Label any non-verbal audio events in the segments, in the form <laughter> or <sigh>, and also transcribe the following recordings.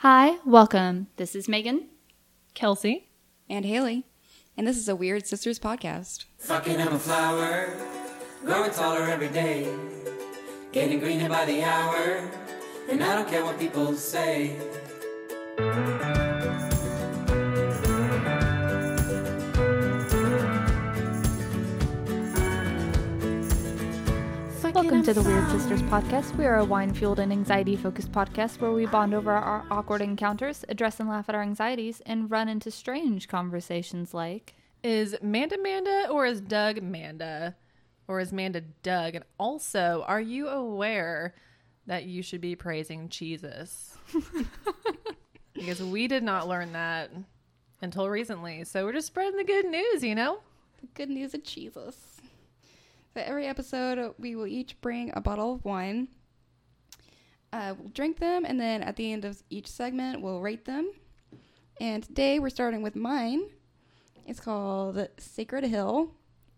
Hi, welcome. This is Megan. Kelsey. and Haley, and this is a Weird Sisters podcast. Fucking I'm a flower, growing taller every day, getting greener by the hour, and I don't care what people say. Welcome to the Weird Sisters podcast. We are a wine fueled and anxiety focused podcast where we bond over our awkward encounters, address and laugh at our anxieties, and run into strange conversations like. Is Manda Manda or is Doug Manda? Or is Manda Doug? And also, are you aware that you should be praising Jesus? <laughs> because we did not learn that until recently. So we're just spreading the good news, you know? The good news of Jesus. So every episode, we will each bring a bottle of wine. Uh, we'll drink them, and then at the end of each segment, we'll rate them. And today, we're starting with mine. It's called Sacred Hill.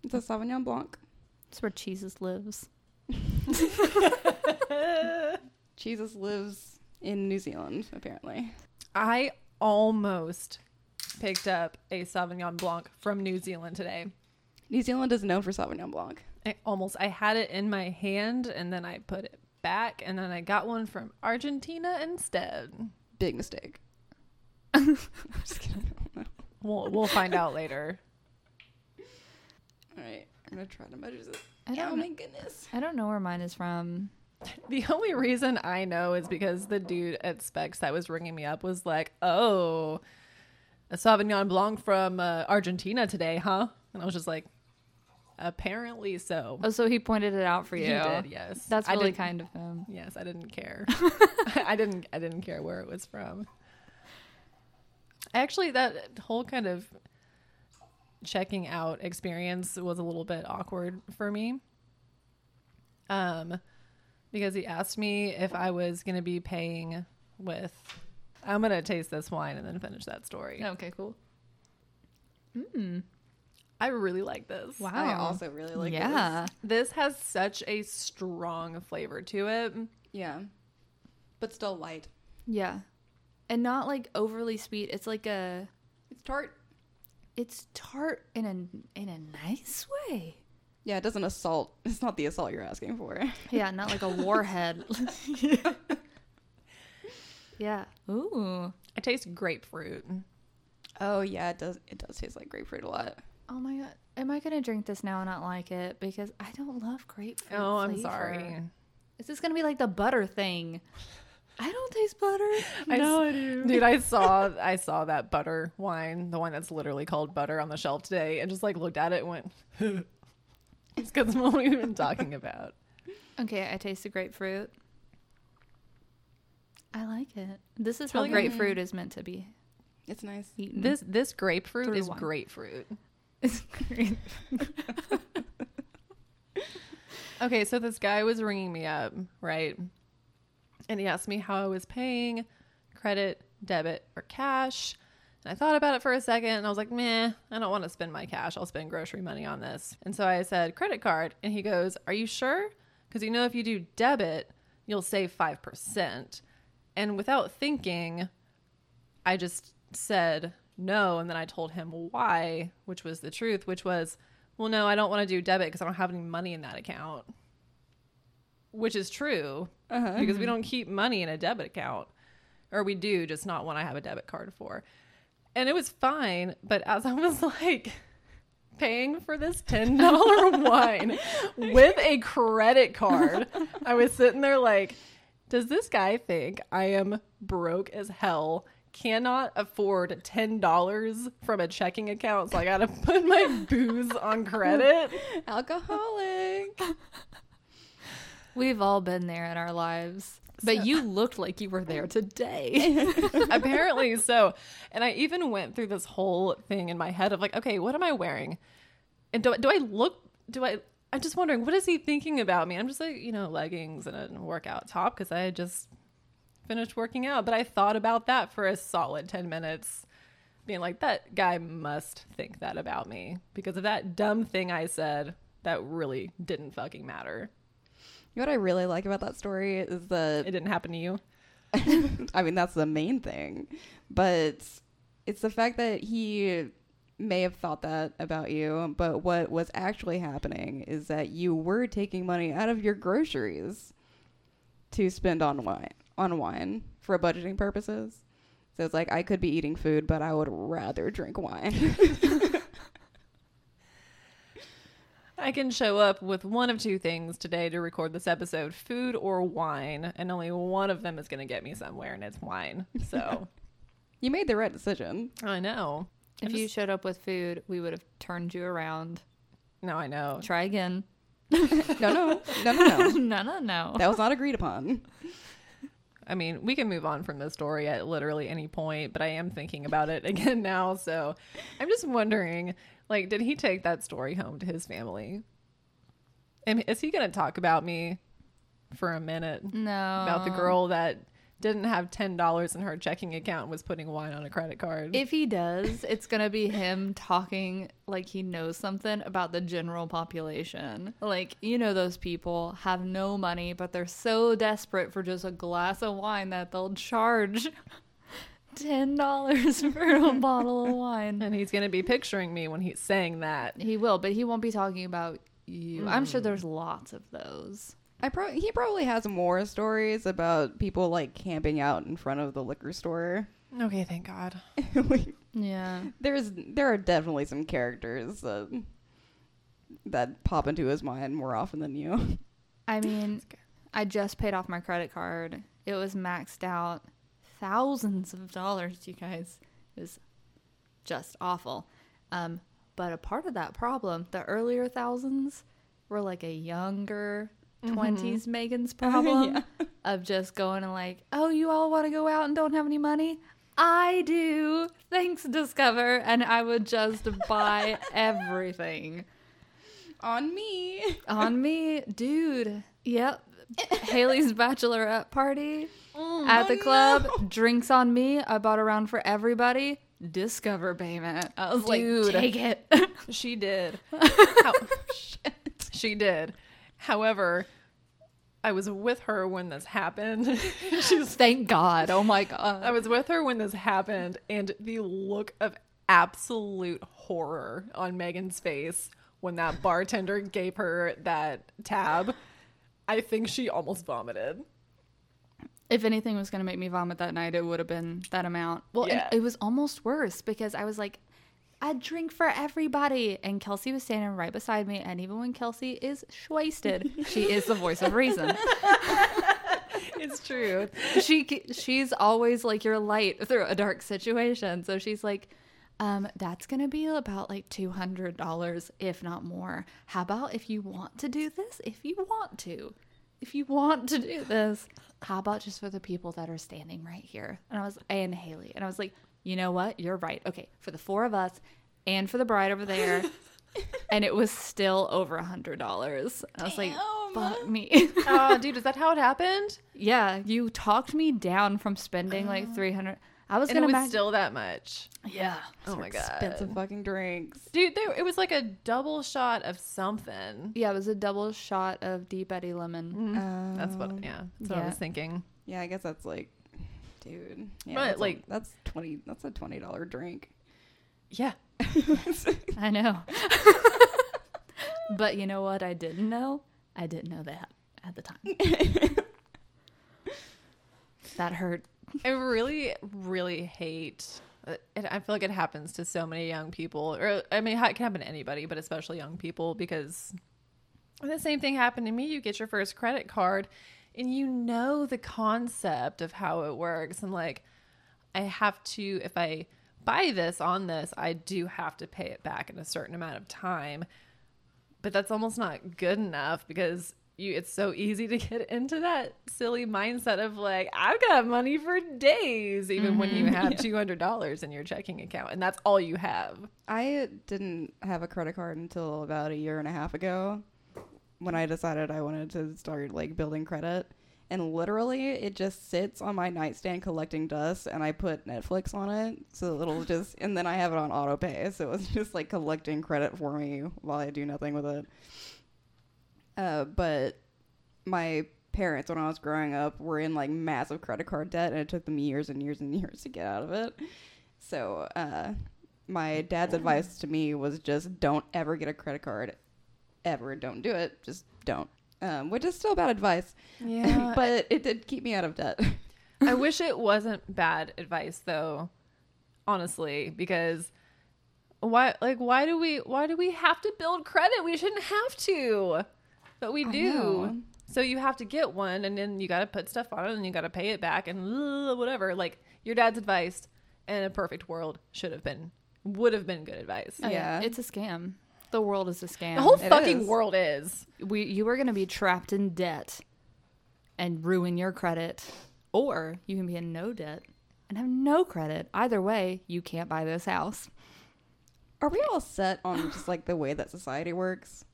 It's a Sauvignon Blanc. It's where Jesus lives. <laughs> Jesus lives in New Zealand, apparently. I almost picked up a Sauvignon Blanc from New Zealand today. New Zealand is known for Sauvignon Blanc. I almost I had it in my hand and then I put it back and then I got one from Argentina instead. Big mistake. <laughs> I'm just kidding. We'll we'll find out later. All right, I'm gonna try to measure this. I Oh don't, my goodness. I don't know where mine is from. <laughs> The only reason I know is because the dude at Specs that was ringing me up was like, "Oh, a Sauvignon Blanc from uh, Argentina today, huh?" And I was just like, "Apparently so." Oh, so he pointed it out for you. He did, yes. That's really kind of him. Yes, I didn't care. <laughs> <laughs> I didn't. I didn't care where it was from. Actually, that whole kind of checking out experience was a little bit awkward for me. Um, because he asked me if I was going to be paying with. I'm going to taste this wine and then finish that story. Okay, cool. I really like this. Wow. I also really like this. yeah. This has such a strong flavor to it. Yeah. But still light. Yeah. And not like overly sweet. It's like a It's tart. it's tart in a in a nice way. Yeah, it doesn't assault. <laughs> It's not the assault you're asking for. <laughs> Yeah, not like a warhead. <laughs> yeah. Ooh. It tastes grapefruit. Oh yeah, it does. It does taste like grapefruit a lot. Oh my god. Am I gonna drink this now and not like it? Because I don't love grapefruit. Oh, I'm flavor. sorry. Is this gonna be like the butter thing? I don't taste butter. I do. Dude, I saw I saw that butter wine, the one that's literally called butter on the shelf today, and just like looked at it and went <laughs> It's because what we've been talking about. Okay, I taste the grapefruit. I like it. This is really how good. grapefruit is meant to be It's nice. eaten. This this grapefruit Through is wine. grapefruit. Is great. <laughs> Okay, so this guy was ringing me up, right? And he asked me how I was paying, credit, debit, or cash. And I thought about it for a second and I was like, meh, I don't want to spend my cash. I'll spend grocery money on this. And so I said, credit card. And he goes, Are you sure? Because you know, if you do debit, you'll save 5%. And without thinking, I just said no. And then I told him why, which was the truth, which was, well, no, I don't want to do debit because I don't have any money in that account. Which is true uh-huh. because we mm-hmm. don't keep money in a debit account. Or we do, just not one I have a debit card for. And it was fine. But as I was like paying for this $10 <laughs> wine with a credit card, I was sitting there like, does this guy think I am broke as hell? Cannot afford ten dollars from a checking account, so I gotta <laughs> put my booze on credit. <laughs> Alcoholic. We've all been there in our lives. But you looked like you were there today. <laughs> Apparently so. And I even went through this whole thing in my head of like, okay, what am I wearing? And do, do I look, do I, I'm just wondering, what is he thinking about me? I'm just like, you know, leggings and a workout top because I just finished working out. But I thought about that for a solid 10 minutes, being like, that guy must think that about me because of that dumb thing I said that really didn't fucking matter. You know what I really like about that story is that It didn't happen to you. <laughs> I mean, that's the main thing. But it's the fact that he may have thought that about you, but what was actually happening is that you were taking money out of your groceries to spend on wine on wine for budgeting purposes. So it's like I could be eating food, but I would rather drink wine. <laughs> I can show up with one of two things today to record this episode food or wine, and only one of them is going to get me somewhere, and it's wine. So <laughs> you made the right decision. I know. If I'm you showed up with food, we would have turned you around. No, I know. Try again. <laughs> No, no, no, no, no. no, no, no. That was not agreed upon. I mean, we can move on from this story at literally any point, but I am thinking about it <laughs> again now. So I'm just wondering, like, did he take that story home to his family? And is he going to talk about me for a minute no. about the girl that didn't have ten dollars in her checking account and was putting wine on a credit card? If he does, it's gonna be him talking like he knows something about the general population. Like, you know, those people have no money, but they're so desperate for just a glass of wine that they'll charge <laughs> ten dollars for a <laughs> bottle of wine. and he's to be picturing me when he's saying that. He will, but he won't be talking about you. I'm sure there's lots of those. I pro- he probably has more stories about people like camping out in front of the liquor store. Okay, thank God. <laughs> Like, Yeah. There's there are definitely some characters that that pop into his mind more often than you. I <laughs> mean, I just paid off my credit card. It was maxed out thousands of dollars, you guys. It was just awful. Um, but a part of that problem, the earlier thousands were like a younger Mm-hmm. 20s Megan's <laughs> problem Yeah. of just going and like, oh, you all want to go out and don't have any money? I do. Thanks, Discover. And I would just <laughs> buy everything On me. on me, dude. Yep. Haley's bachelorette party mm, at the oh, club. Drinks on me. I bought around for everybody. Discover payment. I was Dude. like, take it. She did. <laughs> How- she did. However, I was with her when this happened. <laughs> She's Thank God. Oh my God. I was with her when this happened, and the look of absolute horror on Megan's face when that bartender gave her that tab, I think she almost vomited. if anything was going to make me vomit that night, it would have been that amount. Well, Yeah. it was almost worse because I was like, I drink for everybody. And Kelsey was standing right beside me. And even when Kelsey is wasted, she is the voice of reason. <laughs> It's true. she she's always like your light through a dark situation. So she's like, um, that's gonna be about like two hundred dollars, if not more. How about if you want to do this? If you want to, if you want to do this, how about just for the people that are standing right here? And I was and Haley, and I was like, you know what? You're right. Okay, for the four of us, and for the bride over there. <laughs> And it was still over a hundred dollars. I was like, "Fuck me." <laughs> Oh, dude, is that how it happened? Yeah, you talked me down from spending like oh. three hundred. I was And gonna was imagine. still that much. yeah. Oh my god. Expensive fucking drinks. Dude, there, it was like a double shot of something. Yeah, it was a double shot of Deep Eddy lemon. Mm-hmm. That's what, um, yeah, that's what I was thinking. Yeah, I guess that's like, dude. Yeah, But, that's a- like- that's twenty. That's a twenty dollar drink. Yeah. <laughs> I know. <laughs> but you know what? I didn't know. I didn't know that at the time. <laughs> that hurt. I really, really hate. It, I feel like it happens to so many young people, or I mean, it can happen to anybody, but especially young people, because the same thing happened to me. You get your first credit card, and you know the concept of how it works, and like, I have to if I buy this on this, I do have to pay it back in a certain amount of time. But that's almost not good enough because you it's so easy to get into that silly mindset of like I've got money for days even when you mm-hmm. have $200 in your checking account and that's all you have. I didn't have a credit card until about a year and a half ago when I decided I wanted to start like building credit. And literally, it just sits on my nightstand collecting dust, and I put Netflix on it, so it'll <laughs> just, and then I have it on auto pay, so it's <laughs> just like collecting credit for me while I do nothing with it. Uh, but my parents when I was growing up were in like massive credit card debt, and it took them years and years and <laughs> years to get out of it. So, uh, my dad's advice to me was just don't ever get a credit card, ever. Don't do it. Just don't. Um, which is still bad advice, Yeah, <laughs> but it did keep me out of debt. <laughs> I wish it <laughs> wasn't bad advice though, honestly, because why like why do we why do we have to build credit? We shouldn't have to. But we I do. know. So you have to get one and then you got to put stuff on it and you got to pay it back and uh, whatever. Like your dad's advice in a perfect world should have been would have been good advice. Oh, Yeah. it's a scam. The world is a scam. The whole It fucking is. world is. we you are going to be trapped in debt and ruin your credit or you can be in no debt and have no credit either way you can't buy this house Are we all set on just like the way that society works?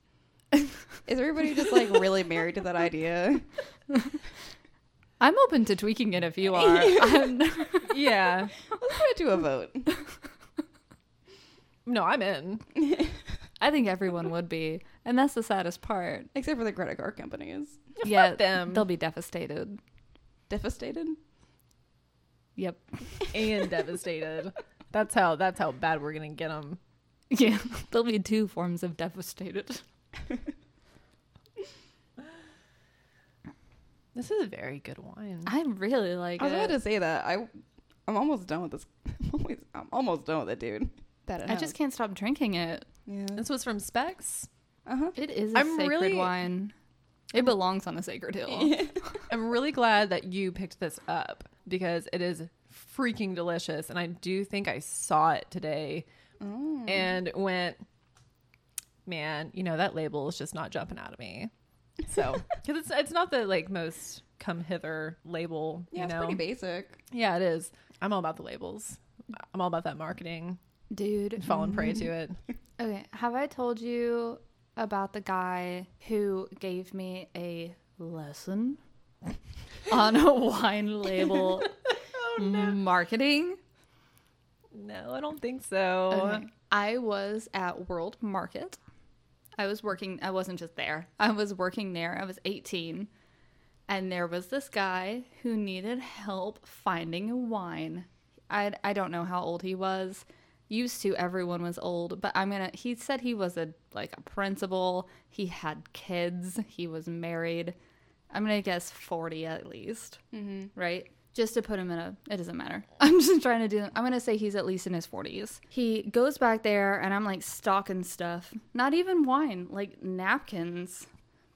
Is everybody just like really married to that idea? <laughs> i'm open to tweaking it if you <laughs> are <laughs> Yeah. Let's put it to a vote. no, I'm in. I think everyone would be and that's the saddest part Except for the credit card companies. yeah them. they'll be devastated Devastated? yep and devastated. That's how that's how bad we're going to get them. yeah <laughs> there'll be two forms of devastated <laughs> This is a very good wine. i really like I was it about to say that. I I'm almost done with this. <laughs> I'm, always, I'm almost done with it, dude. That i just can't stop drinking it Yeah. This was from Specs. Uh huh. it is a I'm sacred really- wine it belongs on a sacred hill <laughs> I'm really glad that you picked this up because it is freaking delicious. And I do think I saw it today Oh. and went, man, you know, that label is just not jumping out of me. So, <laughs> because it's, it's not the like most come hither label, Yeah, you it's know? pretty basic. Yeah, it is. I'm all about the labels. I'm all about that marketing, dude fallen prey to it. Mm-hmm. Okay, have I told you about the guy who gave me a lesson <laughs> on a wine label <laughs> oh, marketing? No, I don't think so. Okay. I was at World Market. I was working, I wasn't just there, I was working there. I was 18. And there was this guy who needed help finding a wine. I, I don't know how old he was. Used to everyone was old, but I'm gonna. He said he was a like a principal. He had kids. He was married. I'm gonna guess 40 at least Mm-hmm. right? Just to put him in a, it doesn't matter. <laughs> I'm just trying to do, I'm to say he's at least in his 40s. He goes back there and I'm like stocking stuff. Not even wine, like napkins.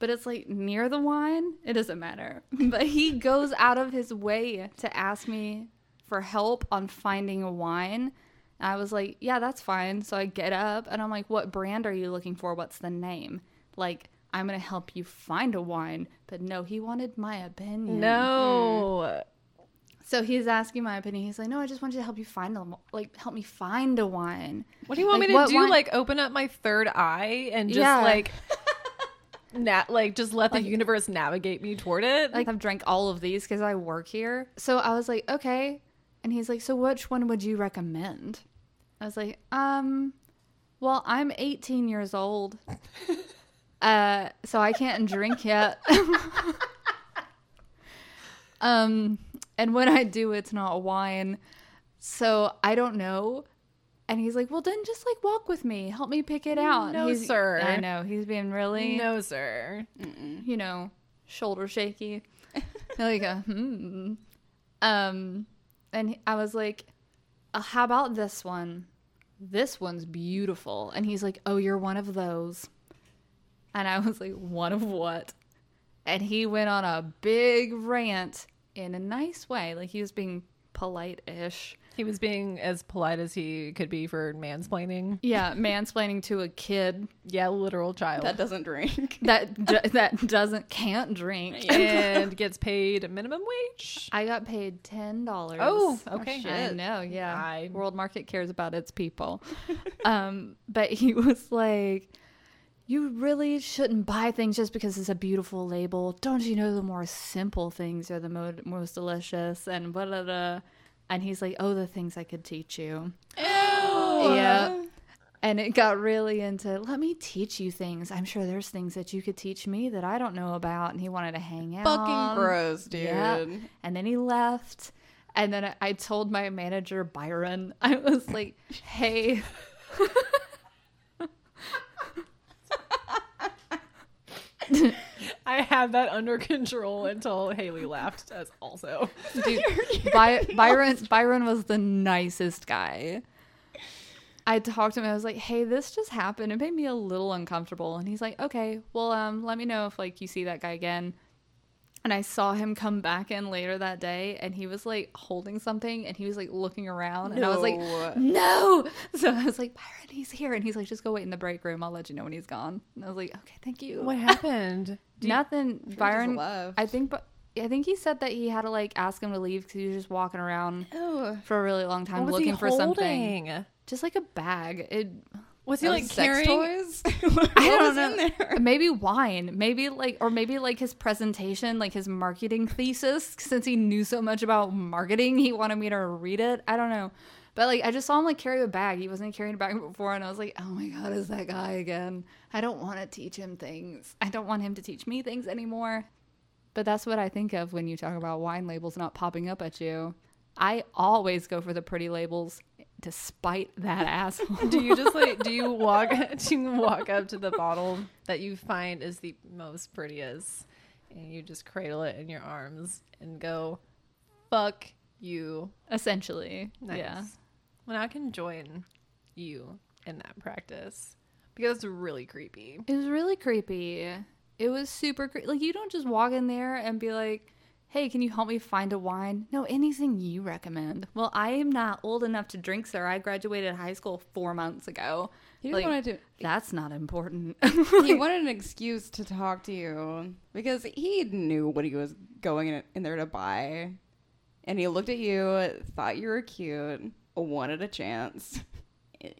But it's like near the wine. It doesn't matter. <laughs> But he goes out of his way to ask me for help on finding a wine. And I was like, yeah, that's fine. So I get up and I'm like, what brand are you looking for? What's the name? Like, I'm going to help you find a wine. But no, he wanted my opinion. No. Mm. So he's asking my opinion. He's like, "No, I just want you to help you find a like help me find a wine." What do you want Like, me to do? wine- Like open up my third eye and just Yeah. like <laughs> nat like just let the universe navigate me toward it? Like I've drank all of these because I work here. So I was like, "Okay," and he's like, "So which one would you recommend?" I was like, "Um, well, I'm 18 years old, <laughs> uh, so I can't drink yet." <laughs> um, and when I do, it's not wine, so I don't know. And he's like, "Well, then just like walk with me, help me pick it out." No, he's, sir. I know he's being really no, sir. you know, shoulder shaky. <laughs> like, a, hmm. Um, and I was like, uh, how about this one? This one's beautiful. And he's like, oh, you're one of those. And I was like, one of what? And he went on a big rant in a nice way. Like he was being polite ish. He was being as polite as he could be for mansplaining. Yeah, mansplaining to a kid Yeah, literal child. That doesn't drink. <laughs> that d- that doesn't can't drink. and gets paid minimum wage. I got paid ten dollars. Oh, okay. I Shit. know, yeah. I- World Market cares about its people. <laughs> um, but he was like, "You really shouldn't buy things just because it's a beautiful label. Don't you know the more simple things are the mo- most delicious?" And blah, blah, blah. And he's like, "Oh, the things I could teach you." Yeah. and it got really into let me teach you things. I'm sure there's things that you could teach me that I don't know about. And he wanted to hang out. Fucking gross, dude. Yeah. And then he left. And then I told my manager, Byron, <laughs> I was like, hey. <laughs> <laughs> I had that under control until Haley laughed as also. Dude, <laughs> By- Byron Byron was the nicest guy. I talked to him. I was like, "Hey, this just happened. It made me a little uncomfortable." And he's like, "Okay, well, um, let me know if like you see that guy again." And I saw him come back in later that day, and he was like holding something, and he was like looking around, and I was like, No. "No!" <laughs> So I was like, "Byron, he's here," and he's like, "Just go wait in the break room. I'll let you know when he's gone." And I was like, "Okay, thank you." What happened? Nothing. Byron. I think, but I think he said that he had to like ask him to leave because he was just walking around Ew. for a really long time what looking for something, just like a bag. It. Was he like sex carrying? toys? <laughs> <laughs> I don't know. in there? Maybe wine. Maybe like, or maybe like his presentation, like his marketing thesis. Since he knew so much about marketing, he wanted me to read it. I don't know. But like, I just saw him like carry a bag. He wasn't carrying a bag before, and I was like, "Oh my god, is that guy again?" I don't want to teach him things. I don't want him to teach me things anymore. But that's what I think of when you talk about wine labels not popping up at you. I always go for the pretty labels, despite that <laughs> asshole. do you just like do you walk <laughs> do you walk up to the bottle that you find is the most prettiest and you just cradle it in your arms and go fuck you Essentially, nice yeah. When i can join you in that practice because it's really creepy It was really creepy. It was super creepy. Like you don't just walk in there and be like, "Hey, can you help me find a wine?" No, anything you recommend. Well, I am not old enough to drink, sir. I graduated high school four months ago. He Like, wanted to. That's not important. <laughs> he wanted an excuse to talk to you because he knew what he was going in, in there to buy, and he looked at you, thought you were cute, wanted a chance.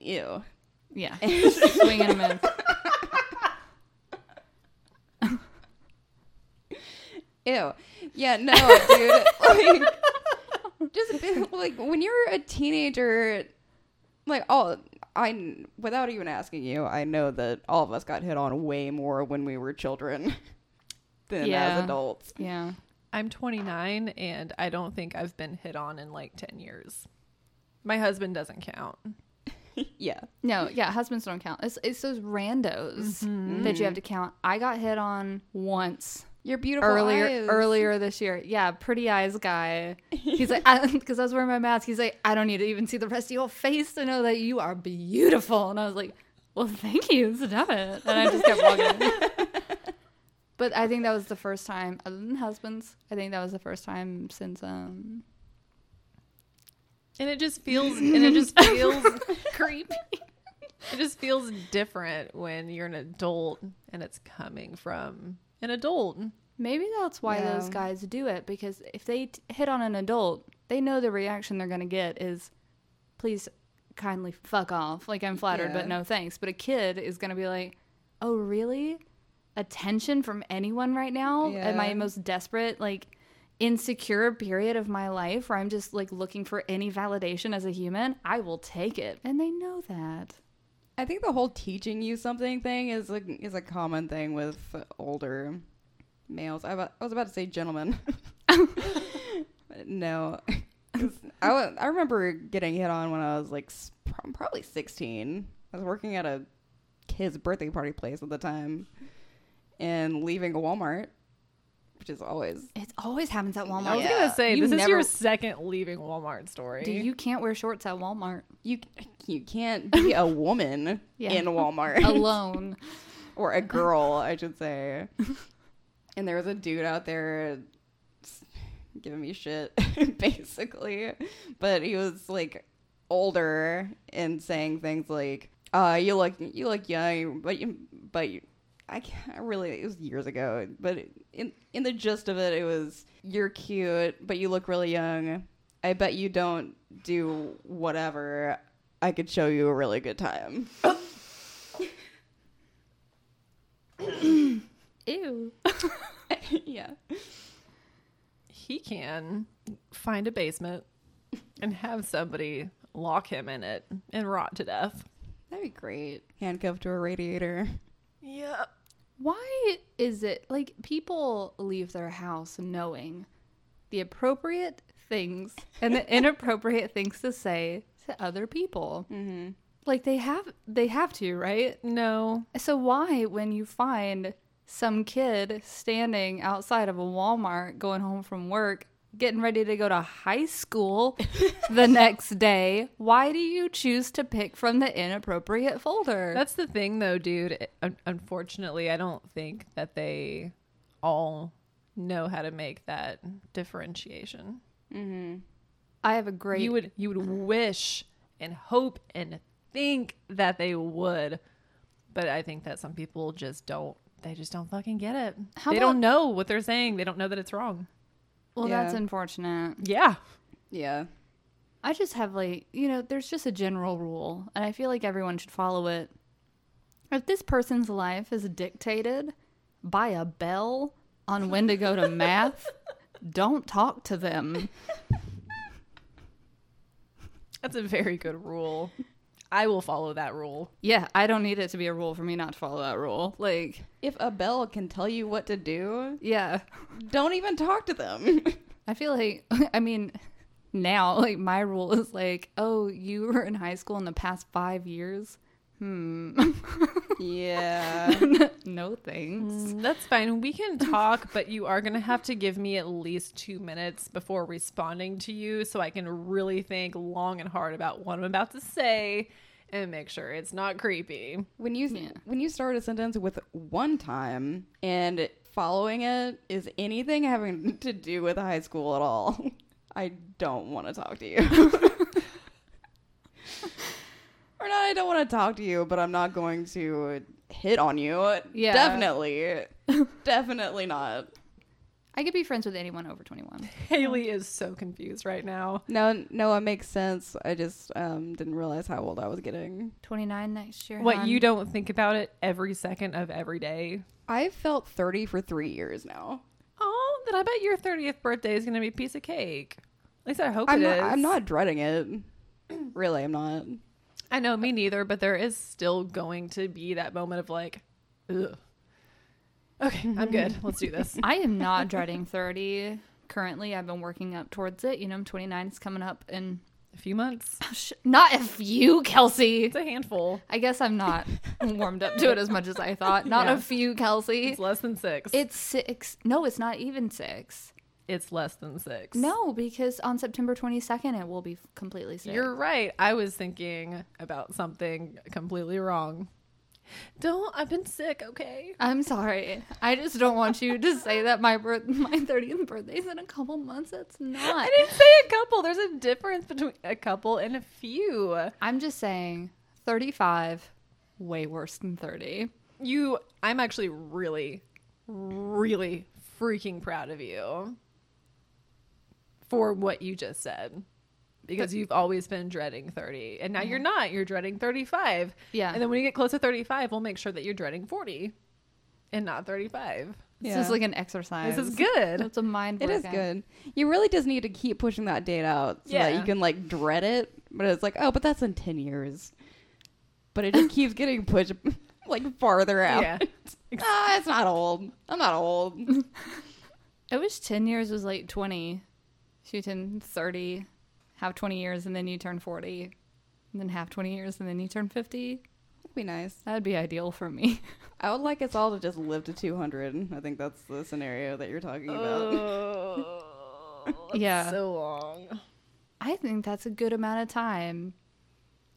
Ew. yeah, <laughs> swing and a miss. Ew. Yeah, no, dude. Like, just be- like when you're a teenager, like oh, I without even asking you, I know that all of us got hit on way more when we were children <laughs> than Yeah. as adults. Yeah. i'm 29 and i don't think i've been hit on in like 10 years my husband doesn't count <laughs> Yeah. No, yeah, husbands don't count. It's it's those randos Mm-hmm. that you have to count. I got hit on once Your beautiful earlier eyes. earlier this year. Yeah, pretty eyes guy. He's like, because I, was wearing my mask. He's like, I don't need to even see the rest of your face to know that you are beautiful. And I was like, well, thank you. Stop it. And I just kept walking. <laughs> but I think that was the first time, other than husbands, I think that was the first time since um and it just feels <laughs> and it just feels <laughs> creepy it just feels different when you're an adult and it's coming from an adult Maybe that's why those guys do it because if they t- hit on an adult, they know the reaction they're going to get is, please kindly fuck off. Like, I'm flattered, Yeah. but no thanks. But a kid is going to be like, oh, really? Attention from anyone right now at my Yeah. most desperate, like, insecure period of my life where I'm just like looking for any validation as a human? I will take it. And they know that. I think the whole teaching you something thing is a is a common thing with older males. I, I was about to say gentlemen. <laughs> no. <laughs> I, I remember getting hit on when I was like probably 16. I was working at a kid's birthday party place at the time and leaving Walmart, which is always It always happens at Walmart. i was gonna say You this is your second leaving walmart story Dude, you can't wear shorts at Walmart you you can't be a woman <laughs> Yeah. in Walmart. alone. <laughs> or a girl, I should say. and there was a dude out there giving me shit, <laughs> basically. But he was like older and saying things like, "Uh, you look you look young, but you but you." I can't I really. It was years ago, but in in the gist of it, it was you're cute, but you look really young. I bet you don't do whatever. I could show you a really good time. Ew. <laughs> yeah. he can find a basement and have somebody lock him in it and rot to death That'd be great. Handcuffed to a radiator. Yeah. Why is it like people leave their house knowing the appropriate things and the <laughs> inappropriate things to say to other people? Mm-hmm. Like they have they have to, right? No. So why when you find some kid standing outside of a Walmart going home from work getting ready to go to high school <laughs> the next day, why do you choose to pick from the inappropriate folder? That's the thing, though, dude. Unfortunately, I don't think that they all know how to make that differentiation. Mm-hmm. I have a great You would you would wish and hope and think that they would, but I think that some people just don't. They just don't fucking get it. How they about- don't know what they're saying. They don't know that it's wrong. Well, Yeah. that's unfortunate. Yeah. Yeah. I just have like, you know, there's just a general rule, and I feel like everyone should follow it. If this person's life is dictated by a bell on when to go to <laughs> math, don't talk to them. That's a very good rule. I will follow that rule. Yeah, I don't need it to be a rule for me not to follow that rule. Like, If a bell can tell you what to do, yeah. don't even talk to them. <laughs> I feel like, <laughs> I mean, now, like, my rule is like, oh, you were in high school in the past five years? Hmm. <laughs> yeah. <laughs> no thanks. Mm, That's fine. We can talk, but you are going to have to give me at least two minutes before responding to you so I can really think long and hard about what I'm about to say and make sure it's not creepy. When you Yeah. when you start a sentence with one time and following it is anything having <laughs> to do with high school at all, I don't want to talk to you. Or not I don't want to talk to you, but I'm not going to hit on you. Yeah. Definitely. <laughs> Definitely not. I could be friends with anyone over 21. Haley is so confused right now. No, no, it makes sense. I just um, didn't realize how old I was getting. 29 next year. What hon. you don't think about it every second of every day. I've felt 30 for three years now. Oh, then I bet your 30th birthday is going to be a piece of cake. At least I hope I'm it not, is. I'm not dreading it. <clears throat> really, I'm not. I know, me neither, but there is still going to be that moment of like, ugh. Okay, I'm good. <laughs> Let's do this. I am not dreading 30. Currently, I've been working up towards it. You know, I'm 29 is coming up in A few months. <laughs> sh- not a few, Kelsey. It's a handful. I guess I'm not warmed up to it as much as I thought. Not Yeah. a few, Kelsey. It's less than six. It's six. No, it's not even six. It's less than six. No, because on September 22nd, it will be completely six. You're right. I was thinking about something completely wrong. Don't. I've been sick. Okay. I'm sorry. I just don't want you to say that my birth, <laughs> my 30th birthday's in a couple months. It's not. I didn't say a couple. There's a difference between a couple and a few. I'm just saying 35, way worse than 30. You. I'm actually really, really freaking proud of you for what you just said. Because you've always been dreading 30. And now you're not. You're dreading 35. Yeah. And then when you get close to 35, we'll make sure that you're dreading 40 and not 35. This is like an exercise. This is good. It's a mind It is workout. good. You really just need to keep pushing that date out so that Yeah. you can like dread it. But it's like, oh, but that's in ten years. But it just keeps getting pushed <laughs> like farther out. Yeah. <laughs> ah, it's not old. I'm not old. <laughs> I wish 10 years was like 20. So you turn 30, have 20 years, and then you turn 40. And then have 20 years, and then you turn 50. That'd be nice. That'd be ideal for me. <laughs> I would like us all to just live to 200. I think that's the scenario that you're talking about. Oh, <laughs> Yeah. So long. I think that's a good amount of time.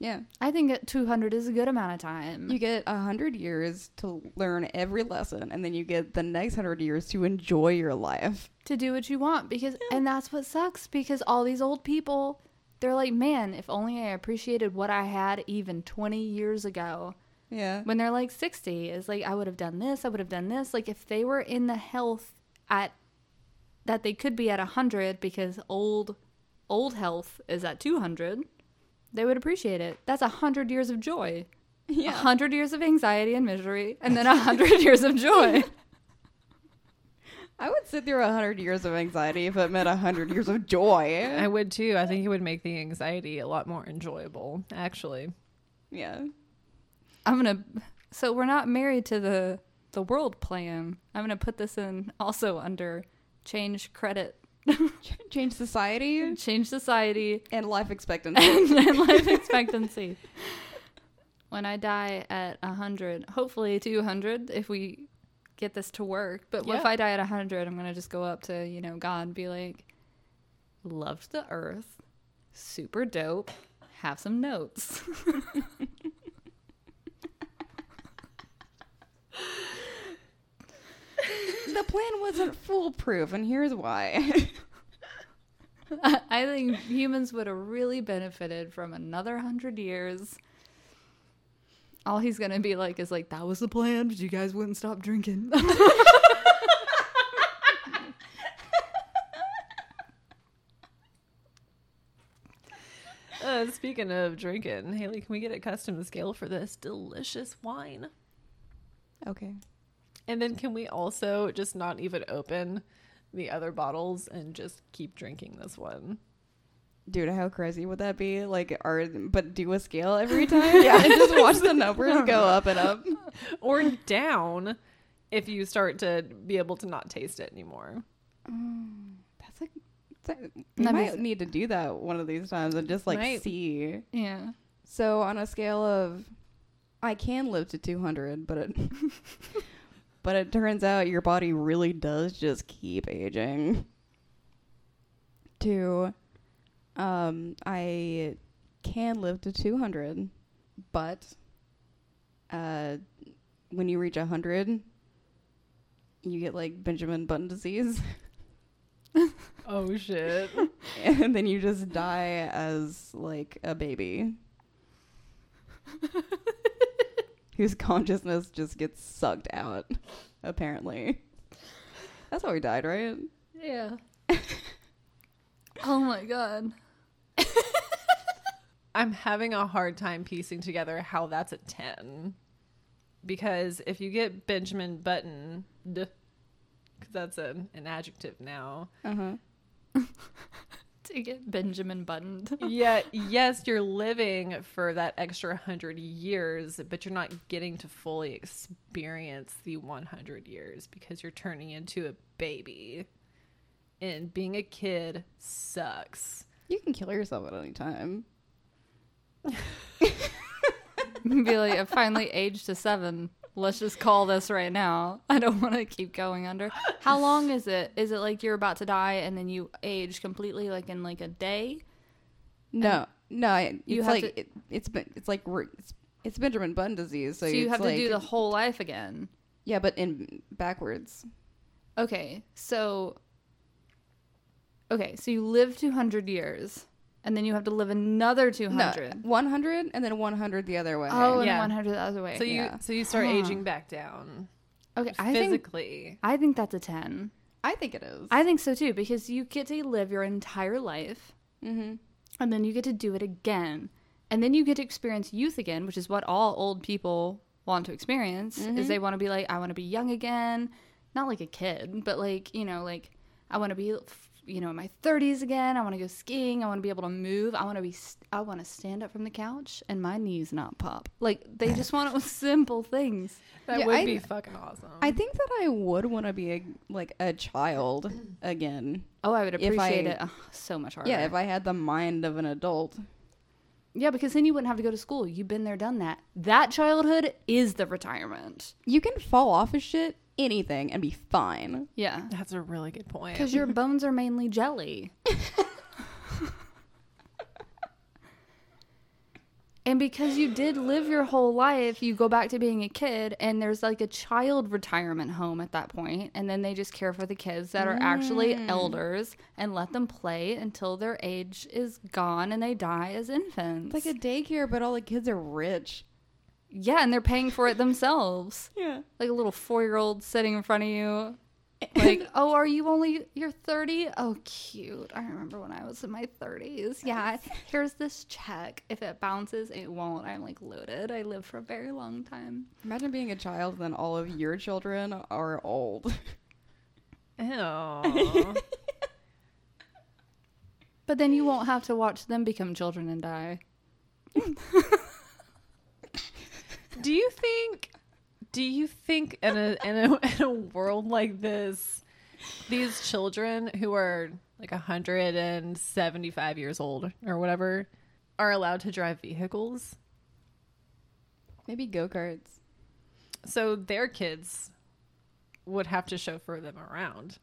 Yeah. I think at 200 is a good amount of time. You get a hundred years to learn every lesson, and then you get the next hundred years to enjoy your life. to do what you want because and that's what sucks because all these old people they're like man if only i appreciated what i had even 20 years ago Yeah. when they're like 60 is like i would have done this i would have done this like if they were in the health at that they could be at 100 because old old health is at 200 they would appreciate it that's a 100 years of joy a Yeah. 100 years of anxiety and misery and then a 100 <laughs> years of joy <laughs> I would sit through a hundred years of anxiety if it meant a hundred years of joy. I would too. I think it would make the anxiety a lot more enjoyable, actually. yeah. I'm gonna. So we're not married to the the world plan. I'm gonna put this in also under change credit, <laughs> Change society change society, and life expectancy. <laughs> and life expectancy. When I die at 100, hopefully 200 if we get this to work. But what if I die at 100? I'm going to just go up to, you know, God and be like, loved the earth, super dope, have some notes. <laughs> the plan wasn't foolproof, and here's why. <laughs> I think humans would have really benefited from another 100 years. All he's going to be like is like, that was the plan, but you guys wouldn't stop drinking. <laughs> Uh, speaking of drinking, Haley, can we get a custom scale for this delicious wine? okay. And then can we also just not even open the other bottles and just keep drinking this one? Dude, how crazy would that be? Like, are but do a scale <laughs> every time? yeah, and just watch the numbers go <laughs> up and up. Or down if you start to be able to not taste it anymore. Mm, that's like, that, we That might makes- need to do that one of these times and just like Right. see. yeah. So on a scale of, I can live to two hundred, but it, <laughs> but it turns out your body really does just keep aging. To, um, I can live to two hundred, but, uh, when you reach hundred, you get like Benjamin Button disease. <laughs> Oh shit. <laughs> and then you just die as like a baby <laughs> whose consciousness just gets sucked out apparently that's how he died right Yeah. <laughs> oh my god. <laughs> I'm having a hard time piecing together how that's a 10. Because if you get Benjamin Button, because that's an, an adjective now. uh-huh <laughs> To get Benjamin buttoned. <laughs> yeah, yes, you're living for that extra 100 years, but you're not getting to fully experience the 100 years because you're turning into a baby. And being a kid sucks. you can kill yourself at any time <laughs> be like, I finally aged to seven. Let's just call this right now. I don't want to keep going under. How long is it? Is it like you're about to die and then you age completely, like in like a day? no no it's You have like to- it, it's been it's like it's, it's benjamin button disease so, So, you have like, to do the whole life again. yeah but in backwards Okay, so okay, so you live 200 years, and then you have to live another 200. no 100 and then 100 the other way Oh, and Yeah. 100 the other way. So you Yeah. so you start Huh. aging back down okay, I think physically. I think that's a 10. i think it is I think so too because you get to live your entire life mm-hmm and then you get to do it again. And then you get to experience youth again, which is what all old people want to experience is they want to be like I want to be young again, not like a kid, but like, you know, like I want to be you know, in my 30s again. I want to go skiing. I want to be able to move. I want to be st- I want to stand up from the couch and my knees not pop. Like they just want it with <laughs> simple things. That Yeah, would I- be fucking awesome. I think that I would want to be a, like a child <clears throat> again. Oh, I would If appreciate I- it uh, so much harder. Yeah, if I had the mind of an adult. Yeah, because then you wouldn't have to go to school. You've been there, done that. That childhood is the retirement. You can fall off of shit, anything, and be fine. Yeah. That's a really good point. Because your bones are mainly jelly. <laughs> and because you did live your whole life, you go back to being a kid, and there's like a child retirement home at that point, and then they just care for the kids that are actually mm. elders and let them play until their age is gone and they die as infants. It's like a daycare, but all the kids are rich. Yeah, and they're paying for it themselves. <laughs> Yeah. like a little four year old sitting in front of you. <laughs> Like, oh, are you only you're 30? Oh, cute. I remember when I was in my 30s. Yeah, here's this check. If it bounces, it won't. I'm like loaded. I live for a very long time. Imagine being a child, then all of your children are old. Ew. <laughs> But then you won't have to watch them become children and die. Do you think? Do you think in a in a <laughs> in a world like this, these children who are like hundred and seventy five years old or whatever are allowed to drive vehicles? Maybe go karts. So their kids would have to chauffeur them around.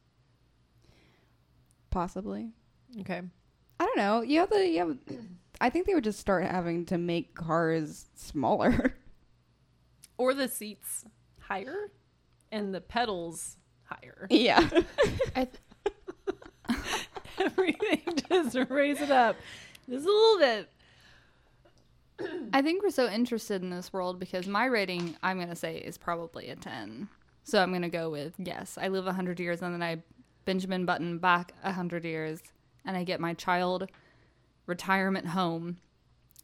Possibly. Okay. I don't know. You have the you have. I think they would just start having to make cars smaller. <laughs> Or the seats higher and the pedals higher. <laughs> yeah. I th- <laughs> Everything just raise it up just a little bit. <clears throat> I think we're so interested in this world because my rating, I'm going to say, is probably a 10. So I'm going to go with yes, I live 100 years and then I Benjamin Button back 100 years and I get my child retirement home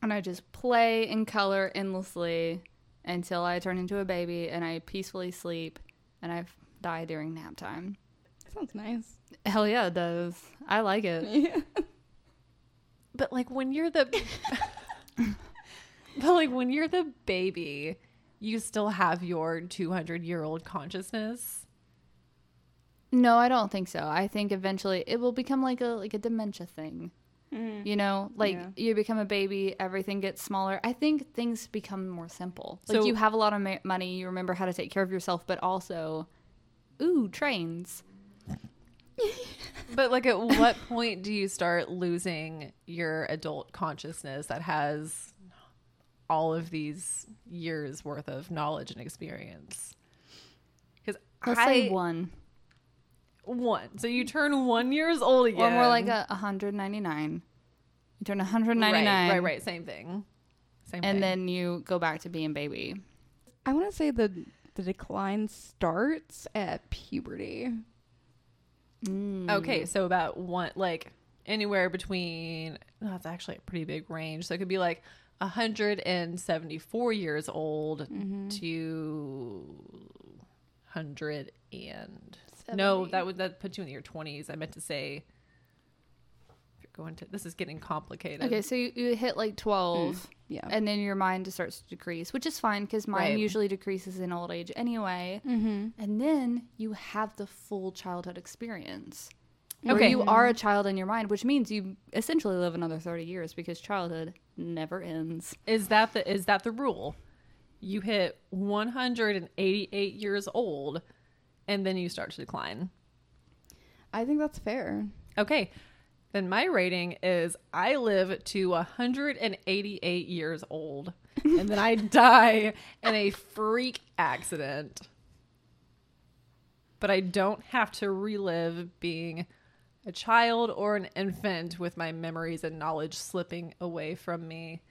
and I just play and color endlessly until I turn into a baby and I peacefully sleep and I die during nap time. Sounds nice. Hell yeah, it does. I like it. <laughs> Yeah. But like when you're the <laughs> But like when you're the baby, you still have your 200 year old consciousness. No, I don't think so. I think eventually it will become like a like a dementia thing. Mm. You know, like Yeah. you become a baby, everything gets smaller. I think things become more simple. Like you have a lot of ma- money, you remember how to take care of yourself, but also, ooh, trains. But like at what point do you start losing your adult consciousness that has all of these years worth of knowledge and experience? Because Let's I say one, one. So you turn one years old again. or more like a 199. You turn 199, Right, right, right. Same thing. Same thing. and then you go back to being baby. I want to say the the decline starts at puberty. Mm. Okay, so about one, like anywhere between, oh, that's actually a pretty big range. So it could be like 174 years old to 100 and no, that would that puts you in your 20s. I meant to say, if you're going to, this is getting complicated. Okay, so you, you hit like 12. Yeah. and then your mind starts to decrease, which is fine because mine Right. usually decreases in old age anyway. mm-hmm. And then you have the full childhood experience. Where Okay. you are a child in your mind, which means you essentially live another 30 years because childhood never ends. Is that the is that the rule? You hit 188 years old, and then you start to decline. I think that's fair. Okay. Then my rating is I live to 188 years old and then I <laughs> die in a freak accident. But I don't have to relive being a child or an infant with my memories and knowledge slipping away from me.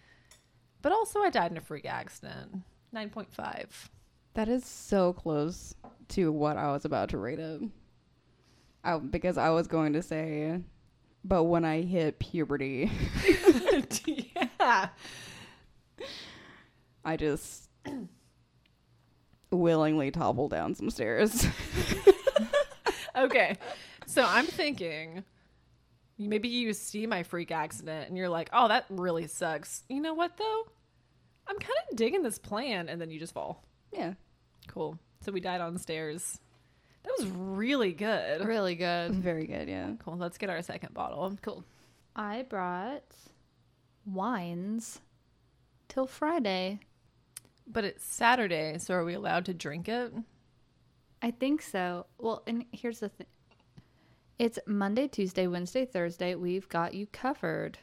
But also, I died in a freak accident. 9.5. That is so close to what I was about to rate it. I, because I was going to say, but when I hit puberty, yeah. <laughs> <laughs> I just willingly topple down some stairs. <laughs> Okay. So I'm thinking maybe you see my freak accident and you're like, oh, that really sucks. You know what, though? I'm kind of digging this plan. And then you just fall. yeah. Cool. So we died on stairs. That was really good. Really good. Very good, yeah. Cool. Let's get our second bottle. Cool. I brought Wines 'Til Friday. But it's Saturday. So are we allowed to drink it? I think so. Well, and here's the thing it's Monday, Tuesday, Wednesday, Thursday. We've got you covered.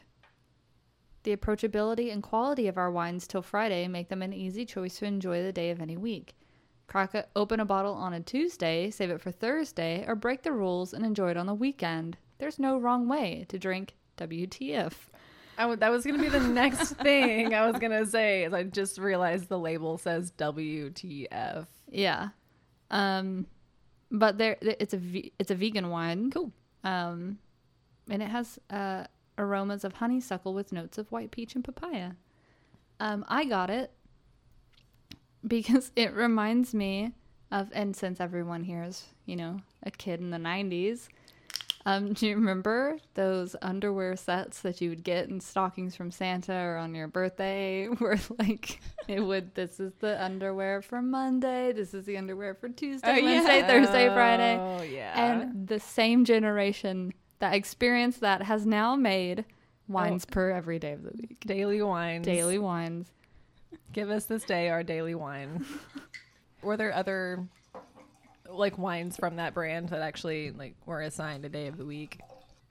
The approachability and quality of our Wines 'Til Friday make them an easy choice to enjoy the day of any week. Crack a, open a bottle on a Tuesday, save it for Thursday, or break the rules and enjoy it on the weekend. There's no wrong way to drink WTF. W- that was going to be the next <laughs> thing I was going to say. Is I just realized the label says WTF. Yeah. Um but there there- it's a ve- it's a vegan wine. Cool. Um and it has uh aromas of honeysuckle with notes of white peach and papaya. Um I got it because it reminds me of and since everyone here is, you know, a kid in the 90s, Um, do you remember those underwear sets that you would get in stockings from Santa or on your birthday? <laughs> Where like it would, this is the underwear for Monday, this is the underwear for Tuesday, Oh, yeah. Wednesday, Thursday, Friday. Oh yeah. And the same generation that experienced that has now made wines per every day of the week. daily wines. Daily wines. Give us this day our daily wine. were there other like wines from that brand that actually like were assigned a day of the week?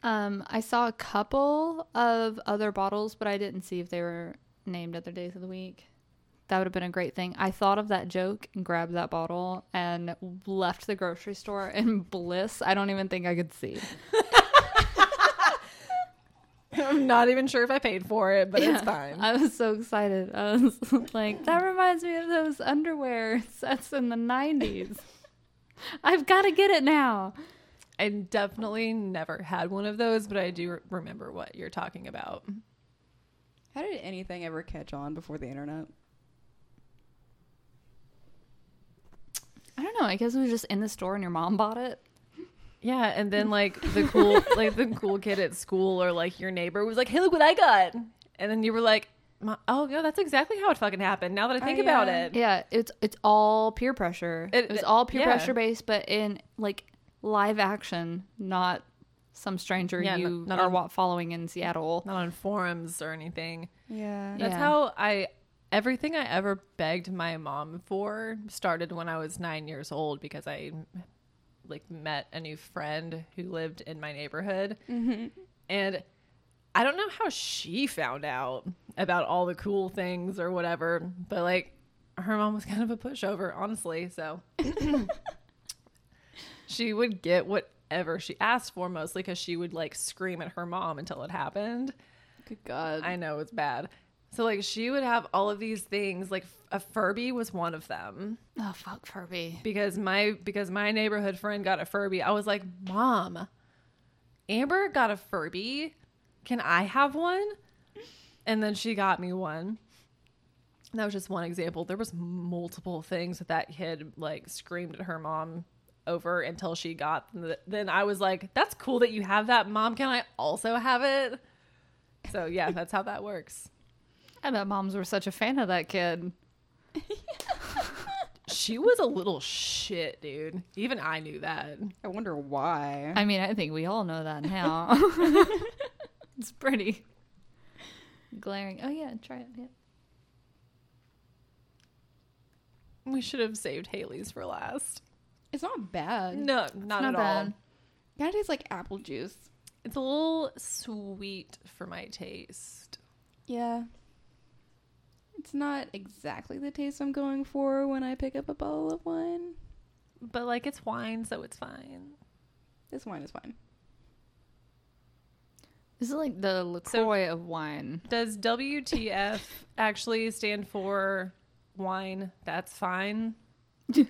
Um, I saw a couple of other bottles, but I didn't see if they were named other days of the week. That would have been a great thing. I thought of that joke and grabbed that bottle and left the grocery store in <laughs> bliss. I don't even think I could see. <laughs> <laughs> I'm not even sure if I paid for it, but it's fine. I was so excited. I was <laughs> like, that reminds me of those underwear <laughs> sets in the 90s. I've got to get it now. I definitely never had one of those, but I do re- remember what you're talking about. How did anything ever catch on before the internet? I don't know. I guess it was just in the store and your mom bought it. Yeah, and then <laughs> like the cool like the cool kid at school or like your neighbor was like, "Hey, look what I got." And then you were like, "Oh, yeah, that's exactly how it fucking happened." Now that I think Oh, about it. Yeah, it's it's all peer pressure. It- It, was all peer yeah. pressure based, but in like live action, not some stranger Yeah, you not- not are on- wa- following in Seattle. Not on forums or anything. Yeah. That's Yeah. how I everything I ever begged my mom for started when I was 9 years old because I like met a new friend who lived in my neighborhood. Mm-hmm. And I don't know how she found out about all the cool things or whatever, but like her mom was kind of a pushover, honestly. So <coughs> she would get whatever she asked for mostly because she would like scream at her mom until it happened. Good God. I know it's bad. So like she would have all of these things like a Furby was one of them Oh fuck Furby. because my because my neighborhood friend got a Furby. I was like, "Mom, Amber got a Furby. Can I have one?" And then she got me one. That was just one example. There was multiple things that that kid like screamed at her mom over until she got them. Then I was like, "That's cool that you have that, mom. Can I also have it?" So yeah, that's how that works. I bet moms were such a fan of that kid. <laughs> <laughs> She was a little shit, dude. Even I knew that. I wonder why. I mean, I think we all know that now. <laughs> it's pretty glaring. Oh yeah, try it. Yeah. We should have saved Haley's for last. It's not bad. No, not, not at all. bad. Kind of tastes like apple juice. It's a little sweet for my taste. Yeah. It's not exactly the taste I'm going for when I pick up a bottle of wine. But like it's wine, so it's fine. This wine is fine. This is like the LaCroix of wine. Does WTF <laughs> actually stand for wine? That's fine. <laughs>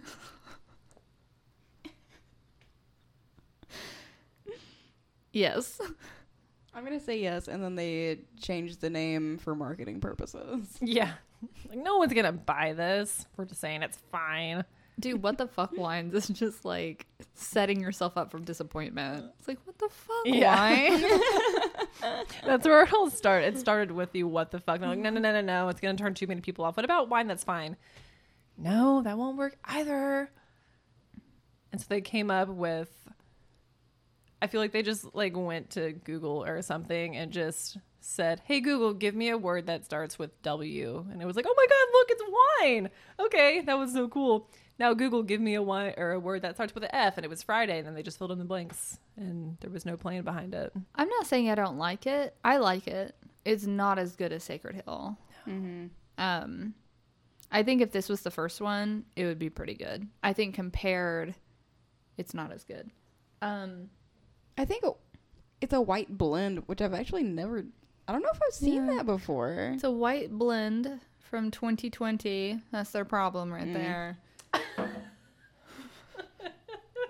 Yes. I'm gonna say yes, and then they changed the name for marketing purposes. <laughs> Yeah. Like no one's gonna buy this. We're just saying it's fine. Dude, what the fuck wines is just like setting yourself up for disappointment. It's like, what the fuck Yeah. wine? <laughs> <laughs> That's where it all started. It started with the what the fuck. And I'm like, no, no, no, no, no. It's gonna turn too many people off. What about wine? That's fine. No, that won't work either. And so they came up with. I feel like they just like went to Google or something and just said, "Hey Google, give me a word that starts with W." And it was like, "Oh my god, look, it's wine." Okay, that was so cool. Now Google, give me a wine or a word that starts with an F, and it was Friday, and then they just filled in the blanks, and there was no plan behind it. I'm not saying I don't like it. I like it. It's not as good as Sacred Hill. Mm-hmm. Um, I think if this was the first one, it would be pretty good. I think compared, it's not as good. Um, I think it's a white blend, which I've actually never. I don't know if I've seen Yeah. that before. it's a white blend from 2020. That's their problem right Mm. there.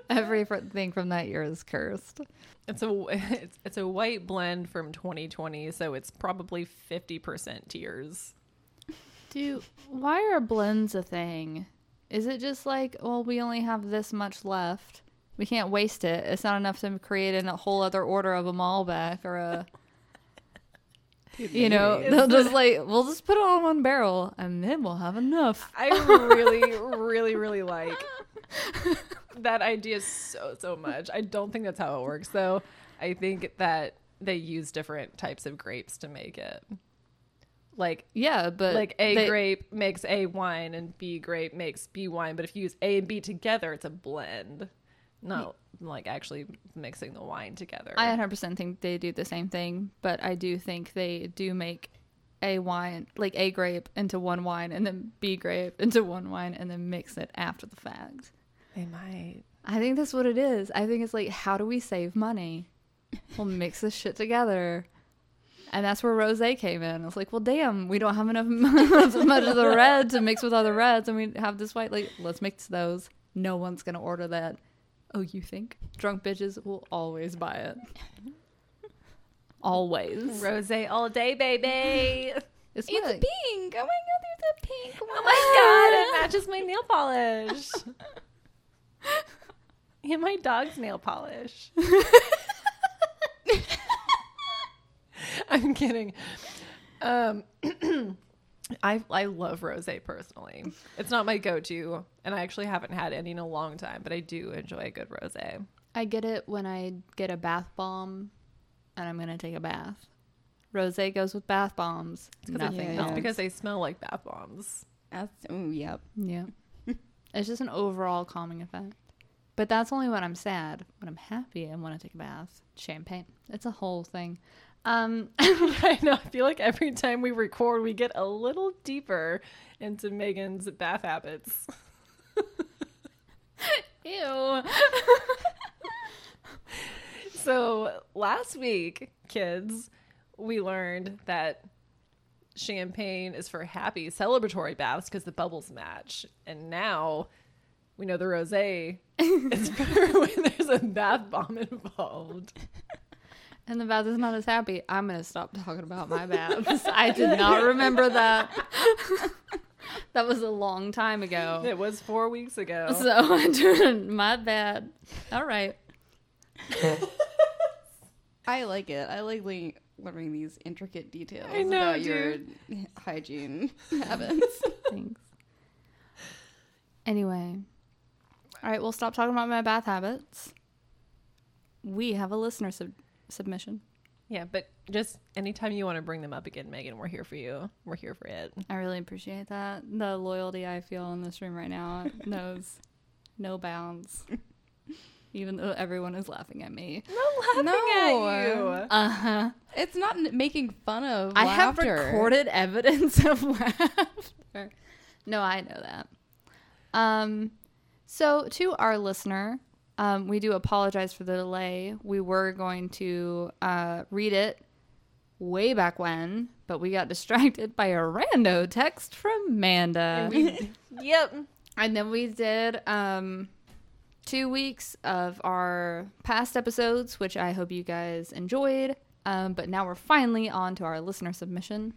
Everything from that year is cursed. It's a it's, it's a white blend from 2020, so it's probably 50% tears. Dude, why are blends a thing? Is it just like, well, we only have this much left. We can't waste it. It's not enough to create a whole other order of a Malbec or a <laughs> you know, they'll just like we'll just put it on one barrel and then we'll have enough. I really, <laughs> really, really like that idea so, so much. I don't think that's how it works, though. I think that they use different types of grapes to make it. Like, Yeah, but like A they- grape makes A wine and B grape makes B wine, but if you use A and B together, it's a blend. Not like actually mixing the wine together. I 100% think they do the same thing, but I do think they do make a wine, like A grape into one wine and then B grape into one wine and then mix it after the fact. they might. I think that's what it is. I think it's like, how do we save money? We'll mix this shit together. And that's where rosé came in. It's like, well, damn, we don't have enough <laughs> much of the red to mix with other reds, and we have this white. Like, let's mix those. No one's gonna order that. Oh, you think drunk bitches will always buy it? <laughs> Always. Rosé all day, baby. <laughs> It's, It's pink. Oh my god, there's a pink one. Oh my god, it <laughs> matches my nail polish. and my dog's nail polish. I'm kidding. Um <clears throat> I I love rosé personally. It's not my go-to and I actually haven't had any in a long time, but I do enjoy a good rosé. I get it when I get a bath bomb, and I'm gonna take a bath. Rosé goes with bath bombs. Nothing Yeah, It's else. because they smell like bath bombs. That's, oh, yep. Yeah. <laughs> it's just an overall calming effect. But that's only when I'm sad. When I'm happy and want to take a bath. Champagne. It's a whole thing. Um <laughs> I know. I feel like every time we record, we get a little deeper into Megan's bath habits. <laughs> Ew. <laughs> So last week, kids, we learned that champagne is for happy celebratory baths because the bubbles match, and now we know the rosé is better when there's a bath bomb involved. And the bath is not as happy. I'm gonna stop talking about my baths. I did not remember that. <laughs> that was a long time ago. It was four weeks ago. So <laughs> I did my bad. All right. <laughs> I like it. I like learning these intricate details I know, about your hygiene habits. Thanks. Anyway. All right, we'll stop talking about my bath habits. We have a listener sub- submission. Yeah, but just anytime you want to bring them up again, Megan, we're here for you. We're here for it. I really appreciate that. The loyalty I feel in this room right now <laughs> knows no bounds. Even though everyone is laughing at me. No laughing No. at you. Uh huh. it's not n- making fun of I have recorded evidence of <laughs> laughter. No, I know that. Um, so to our listener, um, we do apologize for the delay. We were going to uh, read it way back when, but we got <laughs> distracted by a rando text from Manda. <laughs> Yep. And then we did um, two weeks of our past episodes, which I hope you guys enjoyed. Um, but now we're finally on to our listener submission.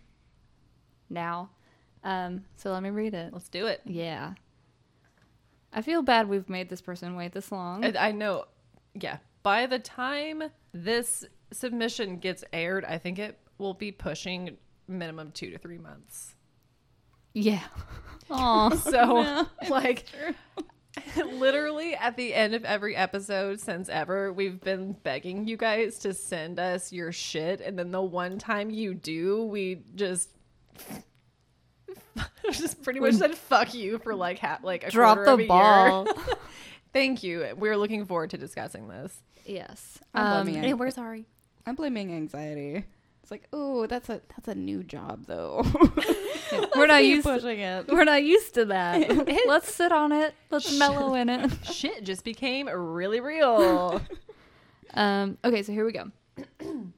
Now. Um, so let me read it. Let's do it. Yeah. I feel bad we've made this person wait this long. I, I know. Yeah. By the time this submission gets aired, I think it will be pushing minimum two to three months. yeah. <laughs> Aw. So, <laughs> like, <laughs> literally at the end of every episode since ever, we've been begging you guys to send us your shit. And then the one time you do, we just. <laughs> just pretty much said fuck you for like ha- like a Drop quarter of the a ball. year. <laughs> Thank you. We're looking forward to discussing this. yes. I'm Um, blaming it. we're sorry. I'm blaming anxiety. It's like, oh, that's a that's a new job though. <laughs> we're not Keep used to, pushing it. we're not used to that. Let's sit on it. Let's mellow in it. Shit just became really real. Um, okay, so here we go. <clears throat>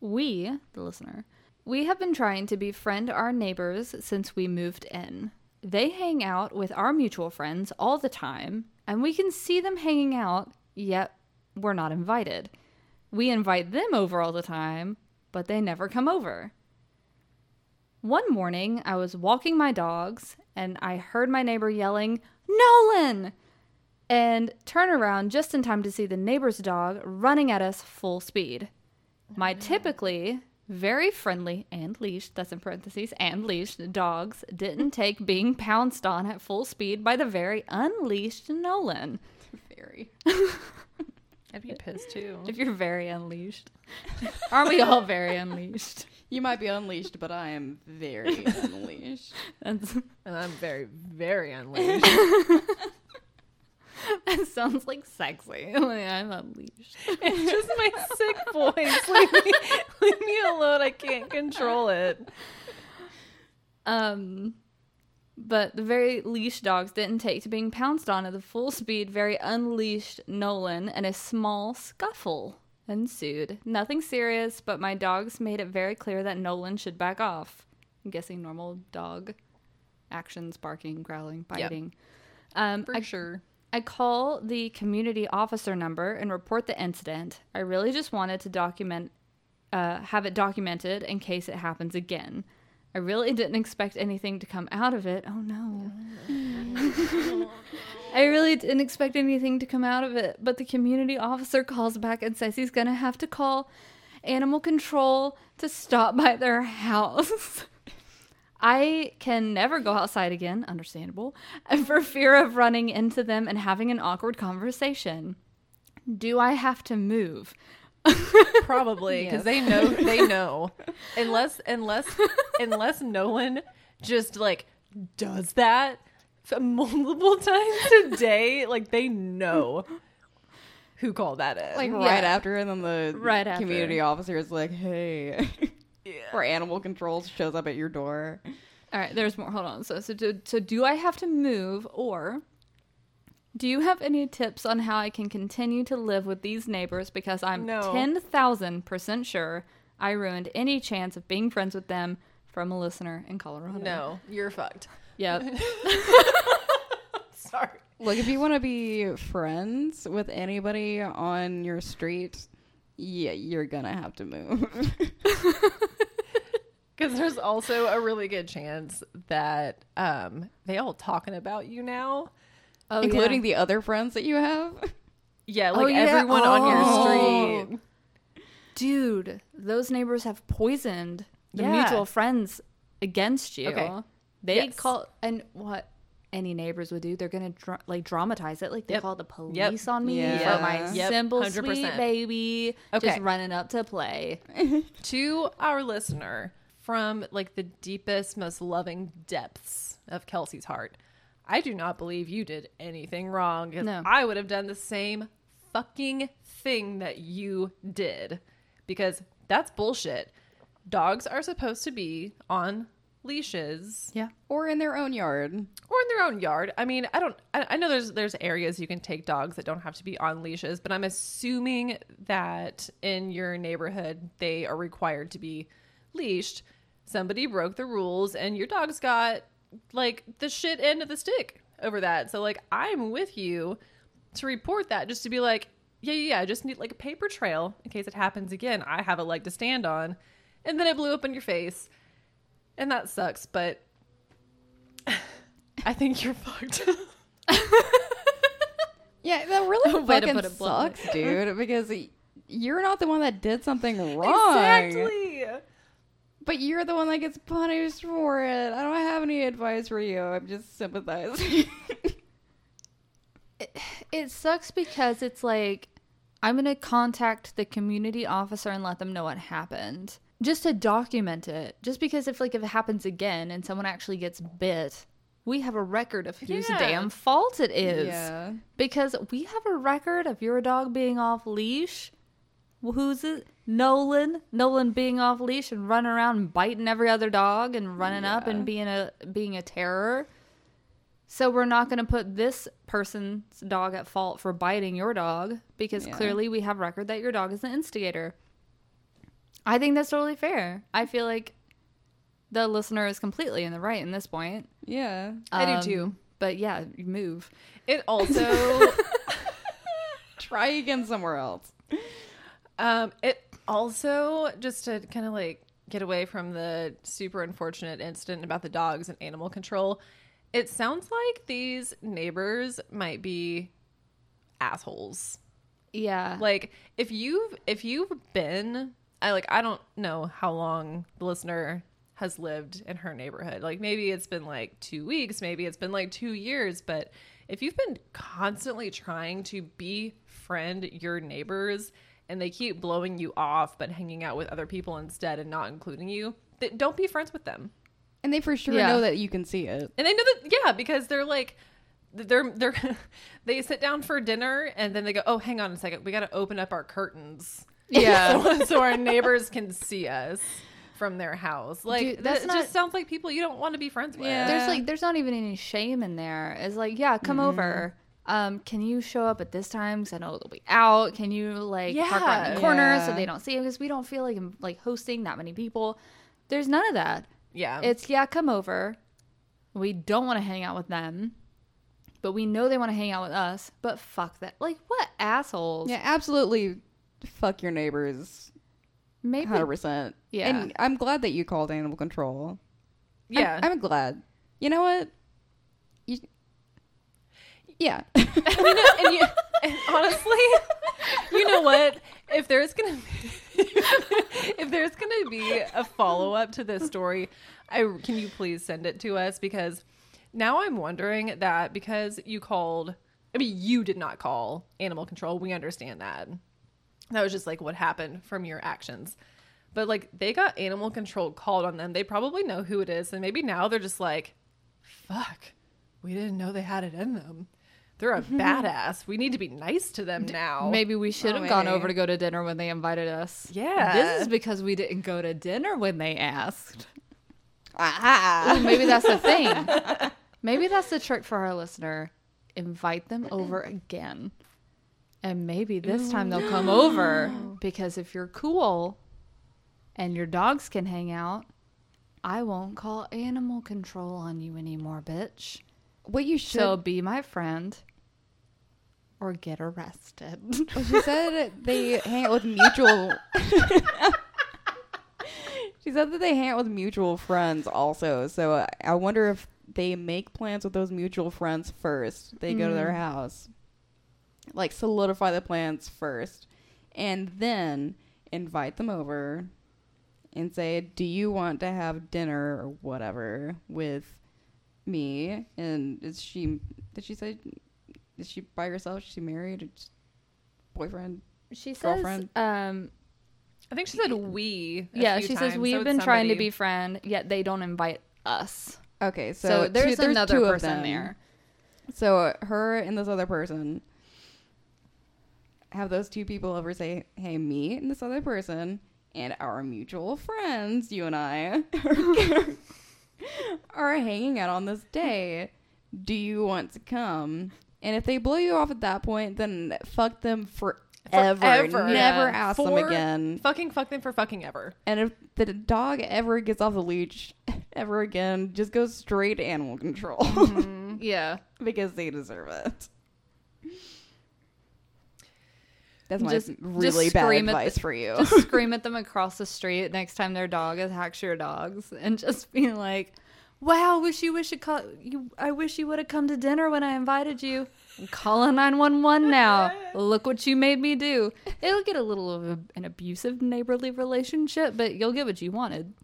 we, the listener, we have been trying to befriend our neighbors since we moved in. They hang out with our mutual friends all the time, and we can see them hanging out, yet we're not invited. We invite them over all the time, but they never come over. One morning, I was walking my dogs and I heard my neighbor yelling, Nolan! and turn around just in time to see the neighbor's dog running at us full speed. My mm. typically very friendly and leashed, that's in parentheses, and leashed dogs didn't take being pounced on at full speed by the very unleashed Nolan. Very. <laughs> I'd be pissed too. If you're very unleashed. Aren't we all very unleashed? You might be unleashed, but I am very <laughs> unleashed. That's, And I'm very, very unleashed. <laughs> <laughs> that sounds like sexy. <laughs> Like, I'm unleashed. it's just my <laughs> sick voice. Leave me, leave me alone. I can't control it. Um, but the very leashed dogs didn't take to being pounced on at the full speed, very unleashed Nolan, and a small scuffle ensued. Nothing serious, but my dogs made it very clear that Nolan should back off. I'm guessing normal dog actions, barking, growling, biting. Um, For I, sure. I call the community officer number and report the incident. I really just wanted to document, uh, have it documented in case it happens again. I really didn't expect anything to come out of it. Oh no. <laughs> I really didn't expect anything to come out of it, but the community officer calls back and says he's going to have to call animal control to stop by their <laughs> house. I can never go outside again, understandable, <laughs> for fear of running into them and having an awkward conversation. Do I have to move? <laughs> Probably because Yes. they know they <laughs> know. Unless unless unless Nolan just like does that multiple times a day, like they know who called that in. Like Yeah. right after, and then the Right after. community officer is like, "Hey," or animal control shows up at your door. All right, there's more. Hold on. So, so, do, so do I have to move, or do you have any tips on how I can continue to live with these neighbors? Because I'm No. ten thousand percent sure I ruined any chance of being friends with them from a listener in Colorado. no, you're fucked. Yep. <laughs> Sorry. Look, if you want to be friends with anybody on your street, yeah, you're gonna have to move. <laughs> Because there's also a really good chance that um, they all talking about you now. Oh, including yeah. the other friends that you have. Yeah, Oh, like yeah. everyone Oh. on your street. dude. Those neighbors have poisoned the Yeah. mutual friends against you. Okay. They Yes. call and what any neighbors would do, they're gonna dra- like dramatize it, like they Yep. call the police Yep. on me Yeah. for my Yep. simple 100%. sweet baby Okay. just running up to play. <laughs> to our listener from like the deepest, most loving depths of Kelsey's heart. I do not believe you did anything wrong. No. I would have done the same fucking thing that you did because that's bullshit. Dogs are supposed to be on leashes Yeah. or in their own yard. or in their own yard. I mean, I don't. I, I know there's there's areas you can take dogs that don't have to be on leashes, but I'm assuming that in your neighborhood they are required to be leashed. Somebody broke the rules, and your dog's got like the shit end of the stick over that. So like, I'm with you to report that, just to be like, yeah, yeah, yeah. I just need like a paper trail in case it happens again. I have a leg to stand on, and then it blew up in your face, and that sucks, but. <laughs> I think you're fucked. <laughs> Yeah, that really <laughs> Way to fucking put it bluntly. sucks, dude. Because you're not the one that did something wrong. exactly. But you're the one that gets punished for it. I don't have any advice for you. I'm just sympathizing. It sucks because it's like I'm gonna contact the community officer and let them know what happened. Just to document it. Just because if like if it happens again and someone actually gets bit, we have a record of whose Yeah. damn fault it is. yeah. Because we have a record of your dog being off leash. Who's it? Nolan. Nolan being off leash and running around biting every other dog and running up and being a being a terror. So we're not going to put this person's dog at fault for biting your dog because Yeah. clearly we have record that your dog is the instigator. I think that's totally fair. I feel like the listener is completely in the right in this point. Yeah. I do Um, too. But yeah, move. It <laughs> also, Try again somewhere else. um, it also just to kind of like get away from the super unfortunate incident about the dogs and animal control. It sounds like these neighbors might be assholes. Yeah. Like if you've if you've been I like I don't know how long the listener has lived in her neighborhood. Like maybe it's been like 2 weeks, maybe it's been like 2 years, but if you've been constantly trying to befriend your neighbors and they keep blowing you off but hanging out with other people instead and not including you, th- don't be friends with them. And they for sure Yeah. know that you can see it. And they know that yeah, because they're like they're they're <laughs> they sit down for dinner and then they go, "Oh, hang on a second. We got to open up our curtains." Yeah. <laughs> so, so our neighbors can see us from their house. Like Dude, that that's not- just sounds like people you don't want to be friends with. Yeah. there's like there's not even any shame in there. It's like, yeah, come over. Um, can you show up at this time? Because I know they'll be out. Can you like park around the corner so they don't see you? Because we don't feel like I'm like hosting that many people. There's none of that. Yeah. It's yeah, come over. We don't want to hang out with them, but we know they want to hang out with us. But fuck that. Like what assholes? Yeah, absolutely. Fuck your neighbors. maybe. Hundred percent. Yeah. And I'm glad that you called animal control. I'm- yeah. I'm, glad. You know what? You, yeah. <laughs> and, you, and honestly, you know what? If there's gonna be, <laughs> if there's gonna be a follow up to this story, I can you please send it to us because now I'm wondering that because you called. I mean, you did not call animal control. We understand that. That was just like what happened from your actions. But like they got animal control called on them. They probably know who it is, and maybe now they're just like, "Fuck, we didn't know they had it in them." They're a <laughs> badass. We need to be nice to them now. Maybe we should Oh, have gone over to go to dinner when they invited us. Yeah. This is because we didn't go to dinner when they asked. Ah. Ooh, maybe that's the thing. <laughs> Maybe that's the trick for our listener. Invite them over again. And maybe <gasps> this time they'll come over because if you're cool and your dogs can hang out, I won't call animal control on you anymore, bitch. What you should. So be my friend or get arrested. well, she said they hang out with mutual. <laughs> she said that they hang out with mutual friends also. So uh, I wonder if they make plans with those mutual friends first. They go to their house, like solidify the plans first, and then invite them over and say, "Do you want to have dinner or whatever with me?" And is she? Did she say? Is she by herself? Is she married? Or just boyfriend? She says, Girlfriend. um, I think she said we. a yeah, few she says we've so it's been trying to somebody. be friend, yet they don't invite us. Okay, So, so, there's two, another two of person them. there. So her and this other person have those two people over say, "Hey, me and this other person and our mutual friends, you and I, <laughs> are hanging out on this day. Do you want to come?" And if they blow you off at that point, then fuck them forever. Forever. Never Yeah. ask them again. Fucking fuck them for fucking ever. And if the dog ever gets off the leash <laughs> ever again, just go straight to animal control mm-hmm. <laughs> Yeah. because they deserve it. That's my Just- really just bad scream at advice the- for you. Just <laughs> scream at them across the street next time their dog attacks your dogs and just be like, Wow, wish you wish you call you I wish you would have come to dinner when I invited you. I'm calling 911 now. Look what you made me do. It'll get a little of a, an abusive neighborly relationship, but you'll get what you wanted.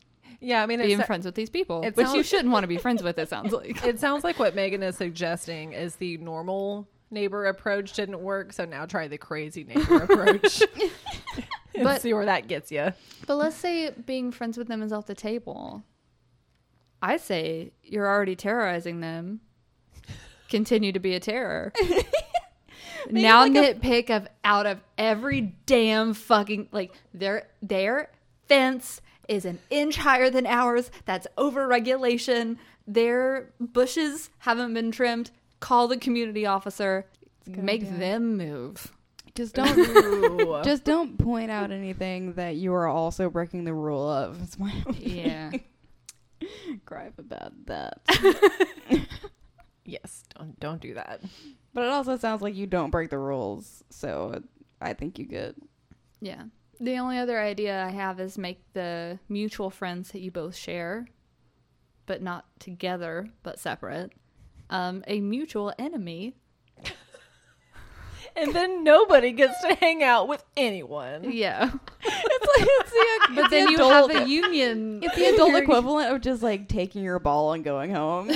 Yeah, I mean, Being it's, friends with these people, it which you shouldn't want to be friends with. It sounds <laughs> like. it sounds like what Megan is suggesting is the normal neighbor approach didn't work, so now try the crazy neighbor <laughs> approach. <laughs> and But- see where that gets you. But let's say being friends with them is off the table. I say you're already terrorizing them. Continue to be a terror. <laughs> now nitpick of out of every damn fucking like their their fence is an inch higher than ours. That's over regulation. Their bushes haven't been trimmed. Call the community officer. Make idea. them move. just don't <laughs> just don't point out anything that you are also breaking the rule of. It's my only <laughs> Yeah. <laughs> gripe about that. yes, don't don't do that. But it also sounds like you don't break the rules, so I think you good. Yeah. The only other idea I have is make the mutual friends that you both share, but not together, but separate, um, a mutual enemy. <laughs> and then nobody gets to hang out with anyone. Yeah. <laughs> it's like it's the, <laughs> But it's then the you adult, have a union. It's the adult equivalent of just like taking your ball and going home.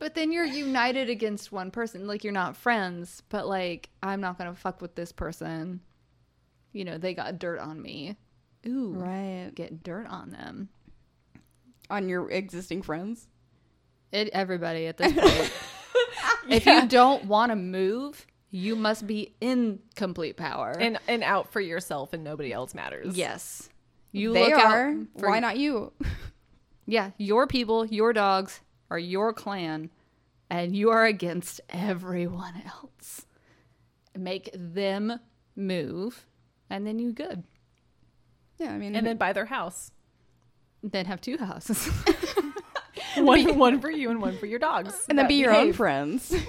But then you're united against one person. Like you're not friends, but like I'm not gonna fuck with this person. You know, they got dirt on me. Ooh. right. Get dirt on them. On your existing friends. It everybody at this point. <laughs> If you don't want to move, you must be in complete power. And and out for yourself and nobody else matters. yes. You they look are. out for Why not you? Yeah, your people, your dogs are your clan, and you are against everyone else. Make them move, and then you good. Yeah, I mean, And then buy their house. Then have two houses. <laughs> One one for you and one for your dogs. and then be your own friends. <laughs>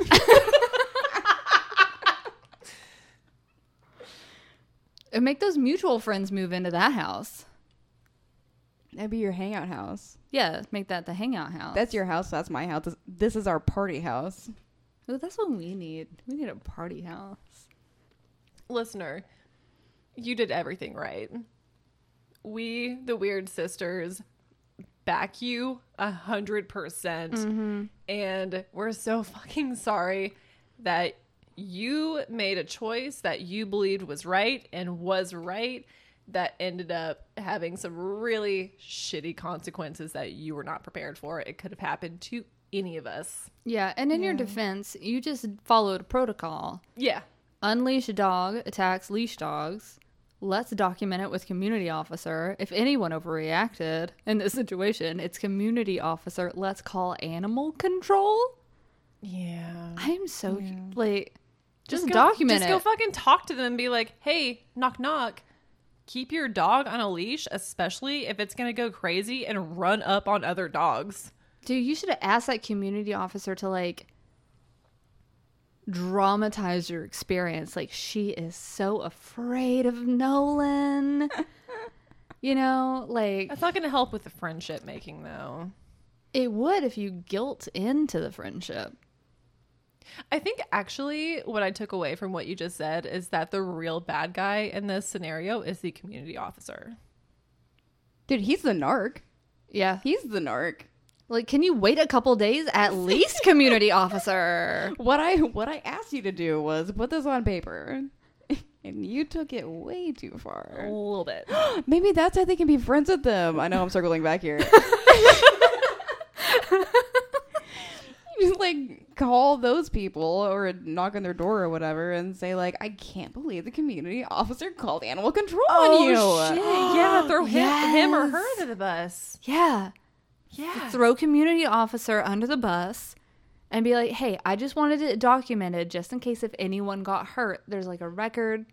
and make those mutual friends move into that house. That'd be your hangout house. Yeah, make that the hangout house. That's your house. That's my house. This, this is our party house. Ooh, that's what we need. We need a party house. Listener, you did everything right. We, the Weird Sisters, back you a hundred percent. Mm-hmm. And we're so fucking sorry that you made a choice that you believed was right and was right that ended up having some really shitty consequences that you were not prepared for. It could have happened to any of us. Yeah, and in your defense, you just followed protocol. Yeah. Unleash dog attacks leash dogs. Let's document it with community officer. If anyone overreacted in this situation, it's community officer. Let's call animal control. Yeah. I am so like just, go- document just it. Just go fucking talk to them and be like, hey, knock knock. Keep your dog on a leash, especially if it's gonna go crazy and run up on other dogs. Dude, you should have asked that community officer to like dramatize your experience. Like she is so afraid of Nolan. <laughs> you know, like That's not gonna help with the friendship making though. it would if you guilt into the friendship. I think actually what I took away from what you just said is that the real bad guy in this scenario is the community officer. Dude, he's the narc. Yeah. He's the narc. Like, can you wait a couple days at <laughs> least, community officer? What I what I asked you to do was put this on paper. <laughs> And you took it way too far. A little bit. <gasps> Maybe that's how they can be friends with them. I know I'm circling back here. <laughs> You just like call those people or knock on their door or whatever and say like, I can't believe the community officer called animal control on oh, you. Oh, shit. Yeah, throw him, him or her to the bus. Yeah. Yeah. Throw community officer under the bus and be like, hey, I just wanted it documented just in case if anyone got hurt. There's like a record.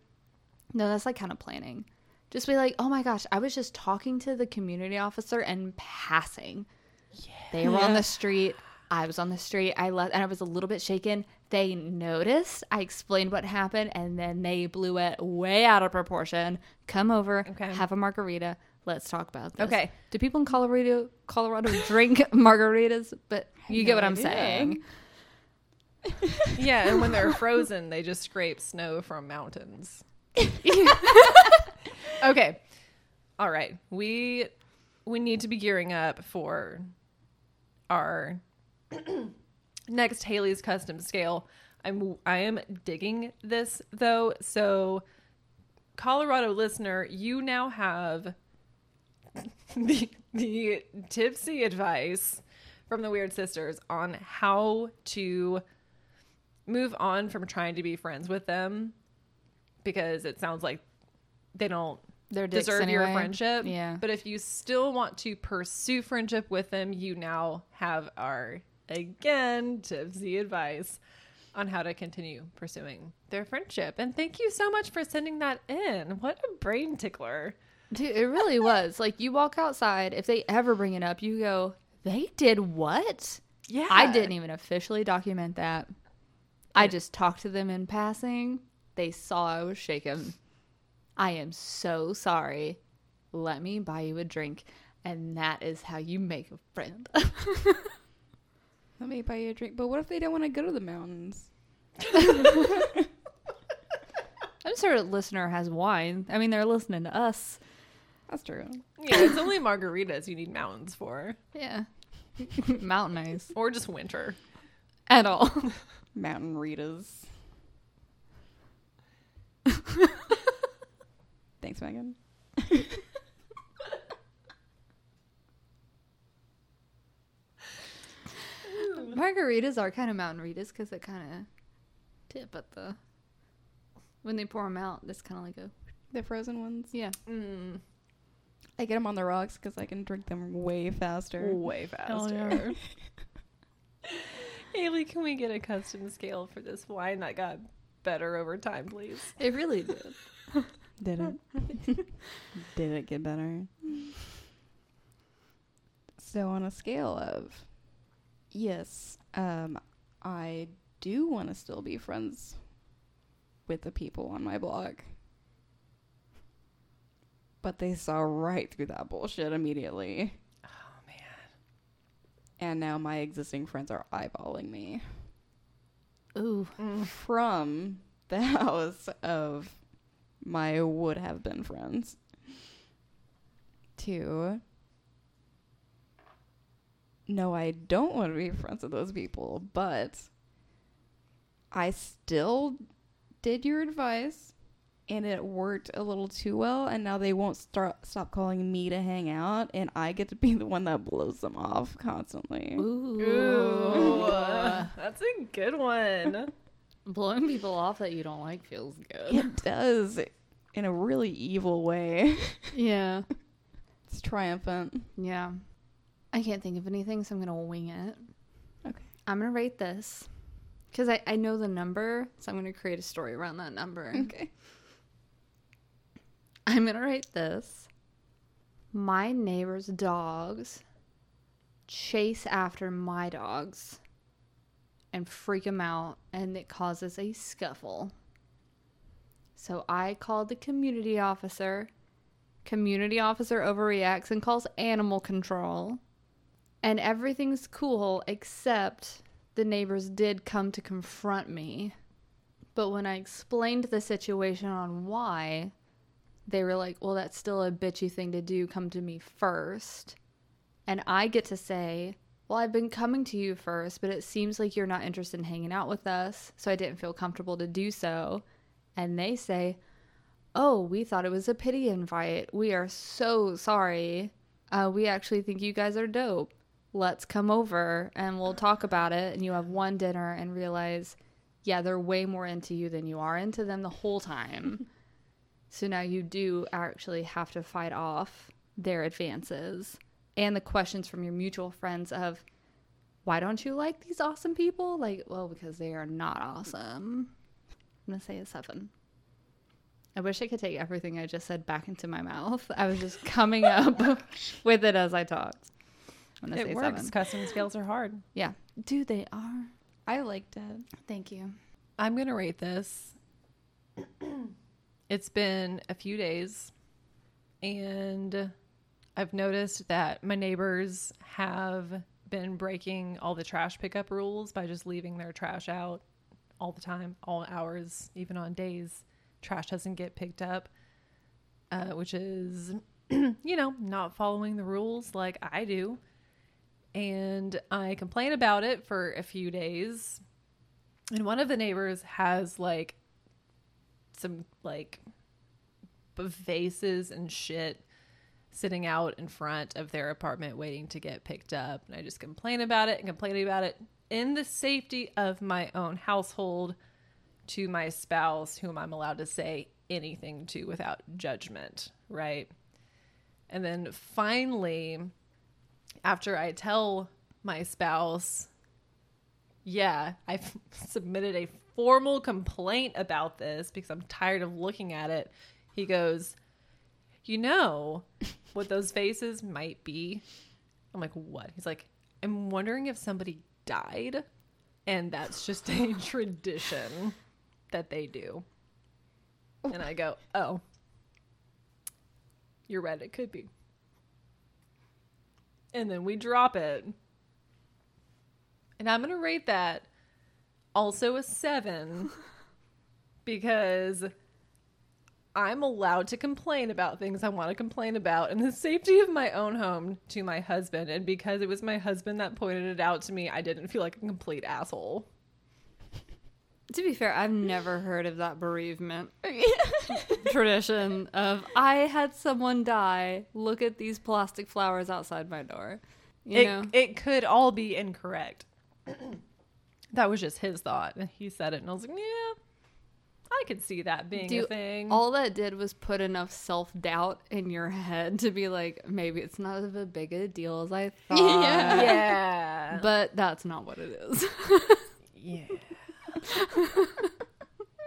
No, that's like kind of planning. Just be like, oh my gosh, I was just talking to the community officer and passing. Yeah. They were on the street. I was on the street. I left and I was a little bit shaken. They noticed. I explained what happened and then they blew it way out of proportion. Come over, Okay. have a margarita. Let's talk about this. Okay. Do people in Colorado Colorado drink <laughs> margaritas? But you get no what I'm idea. saying. <laughs> Yeah, and when they're frozen, they just scrape snow from mountains. <laughs> okay. All right. We we need to be gearing up for our <clears throat> next Haley's custom scale. I'm I am digging this though. So Colorado listener, you now have <laughs> the the tipsy advice from the Weird Sisters on how to move on from trying to be friends with them because it sounds like they don't deserve your friendship. Yeah. But if you still want to pursue friendship with them, you now have our again tipsy advice on how to continue pursuing their friendship. And thank you so much for sending that in. What a brain tickler. Dude, it really was. Like you walk outside, if they ever bring it up, you go, They did what? Yeah. I didn't even officially document that. I just talked to them in passing. They saw I was shaken. I am so sorry. Let me buy you a drink. And that is how you make a friend. Let me buy you a drink. But what if they don't want to go to the mountains? <laughs> I'm sure a listener has wine. I mean, they're listening to us. That's true. Yeah, it's only margaritas you need mountains for, Yeah. <laughs> Mountain ice. or just winter. At all. <laughs> Mountain Ritas. <laughs> Thanks, Megan. Margaritas are kind of mountain ritas because they kind of tip at the. When they pour them out, it's kind of like a. The frozen ones. Yeah. Mm, I get them on the rocks because I can drink them way faster. way faster. <laughs> <laughs> Haley, can we get a custom scale for this wine that got better over time, please? It really did. <laughs> Did it? Did it get better? So on a scale of yes, um, I do want to still be friends with the people on my blog. But they saw right through that bullshit immediately. Oh man. And now my existing friends are eyeballing me Ooh. from the <laughs> house of my would have been friends to no, I don't want to be friends with those people, but I still did your advice and it worked a little too well and now they won't start stop calling me to hang out and I get to be the one that blows them off constantly. Ooh. Ooh, <laughs> <laughs> that's a good one. Blowing people off that you don't like feels good. It does in a really evil way. <laughs> Yeah. It's triumphant. Yeah. I can't think of anything, so I'm going to wing it. Okay. I'm going to rate this because I, I know the number, so I'm going to create a story around that number. Okay. I'm going to write this. My neighbor's dogs chase after my dogs and freak them out, and it causes a scuffle. So I called the community officer. Community officer overreacts and calls animal control. And everything's cool except the neighbors did come to confront me. But when I explained the situation on why, they were like, well, that's still a bitchy thing to do. Come to me first. And I get to say, well, I've been coming to you first, but it seems like you're not interested in hanging out with us. So I didn't feel comfortable to do so. And they say, oh, we thought it was a pity invite. We are so sorry. Uh, we actually think you guys are dope. Let's come over and we'll talk about it. And you have one dinner and realize, yeah, they're way more into you than you are into them the whole time. <laughs> So now you do actually have to fight off their advances and the questions from your mutual friends of why don't you like these awesome people? Like, well, because they are not awesome. I'm going to say a seven. I wish I could take everything I just said back into my mouth. I was just coming <laughs> up with it as I talked. I'm going to It say works. seven. Custom scales are hard. Yeah. Dude, they are. I liked it. Thank you. I'm gonna rate this. It's been a few days, and I've noticed that my neighbors have been breaking all the trash pickup rules by just leaving their trash out all the time, all hours, even on days trash doesn't get picked up, uh, which is, <clears throat> you know, not following the rules like I do. And I complain about it for a few days and one of the neighbors has like some like vases and shit sitting out in front of their apartment waiting to get picked up. And i just complain about it and complain about it in the safety of my own household to my spouse whom i'm allowed to say anything to without judgment right? And then finally after i tell my spouse yeah, I've <laughs> submitted a formal complaint about this because I'm tired of looking at it. He goes, You know what those faces might be? I'm like, What? He's like, I'm wondering if somebody died and that's just a <laughs> tradition that they do. And I go, Oh, you're right, it could be. And then we drop it. And I'm going to rate that also a seven because I'm allowed to complain about things I want to complain about in the safety of my own home to my husband. And because it was my husband that pointed it out to me, I didn't feel like a complete asshole. To be fair, I've never heard of that bereavement <laughs> tradition of I had someone die. Look at these plastic flowers outside my door. You it, know, it could all be incorrect. That was just his thought. And he said it, and I was like, yeah, I could see that being a thing. all that did was put enough self doubt in your head to be like, maybe it's not as big a deal as I <laughs> thought. Yeah. yeah. But that's not what it is. <laughs> yeah. <laughs>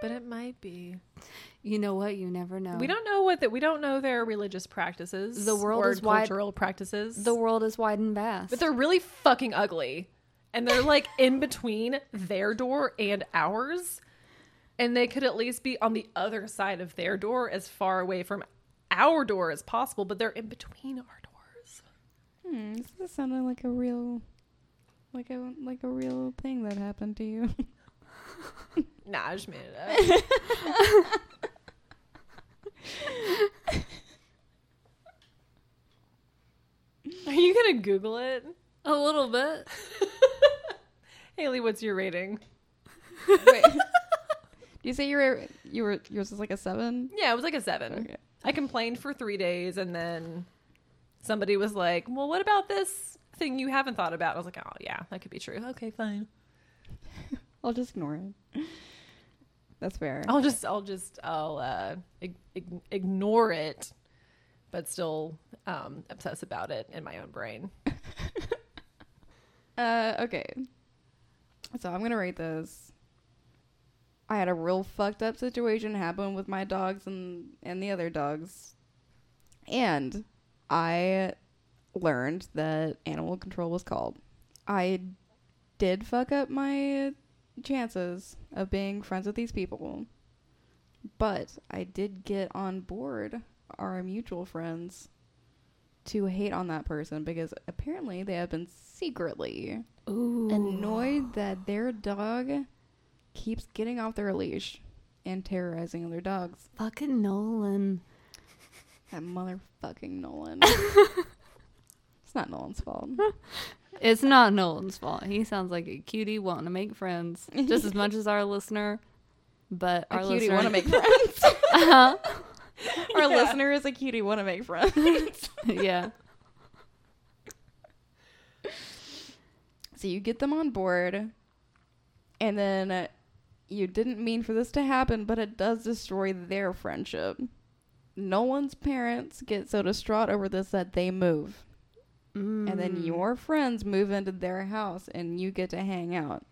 but it might be. you know what? You never know. We don't know what that we don't know their religious practices. The world or is wide- cultural practices. The world is wide and vast. but they're really fucking ugly. And they're like in between their door and ours. And they could at least be on the other side of their door as far away from our door as possible, but they're in between our doors. Hmm, this is sounding like a real, like a like a real thing that happened to you. <laughs> Nah, I just made it up. <laughs> Are you gonna Google it? A little bit. <laughs> Haley, what's your rating? Wait, <laughs> do you say you were you were yours was like a seven? Yeah, it was like a seven. Okay. I complained for three days and then somebody was like, Well, what about this thing you haven't thought about? I was like, Oh, yeah, that could be true. Okay, fine. <laughs> I'll just ignore it. That's fair. I'll just, I'll just, I'll uh, ig- ig- ignore it, but still um, obsess about it in my own brain. Uh, okay. So I'm gonna rate this. I had a real fucked up situation happen with my dogs and and the other dogs, and I learned that animal control was called. I did fuck up my chances of being friends with these people, but I did get on board our mutual friends to hate on that person because apparently they have been secretly Ooh. annoyed that their dog keeps getting off their leash and terrorizing other dogs. Fucking Nolan. That motherfucking Nolan. <laughs> it's not Nolan's fault. It's not Nolan's fault. He sounds like a cutie wanting to make friends just as much as our listener. But A our cutie listener want to make <laughs> friends. Uh-huh. <laughs> Our listener is a cutie want to make friends. <laughs> yeah. So you get them on board, and then you didn't mean for this to happen, but it does destroy their friendship. Nolan's parents get so distraught over this that they move. And then Mm. your friends move into their house and you get to hang out.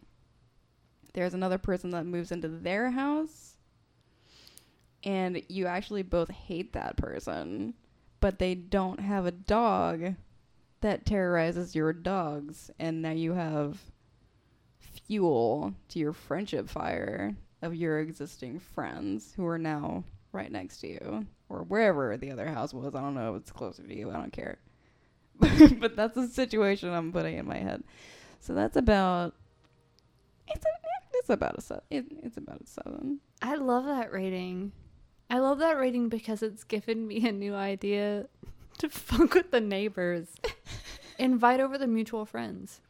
There's another person that moves into their house and you actually both hate that person, but they don't have a dog that terrorizes your dogs and now you have fuel to your friendship fire of your existing friends who are now right next to you or wherever the other house was. I don't know if it's closer to you. I don't care. <laughs> but that's the situation I'm putting in my head. So that's about. It's a, it's about a seven. It, it's about a seven. I love that rating. I love that rating because it's given me a new idea to <laughs> fuck with the neighbors. <laughs> Invite over the mutual friends.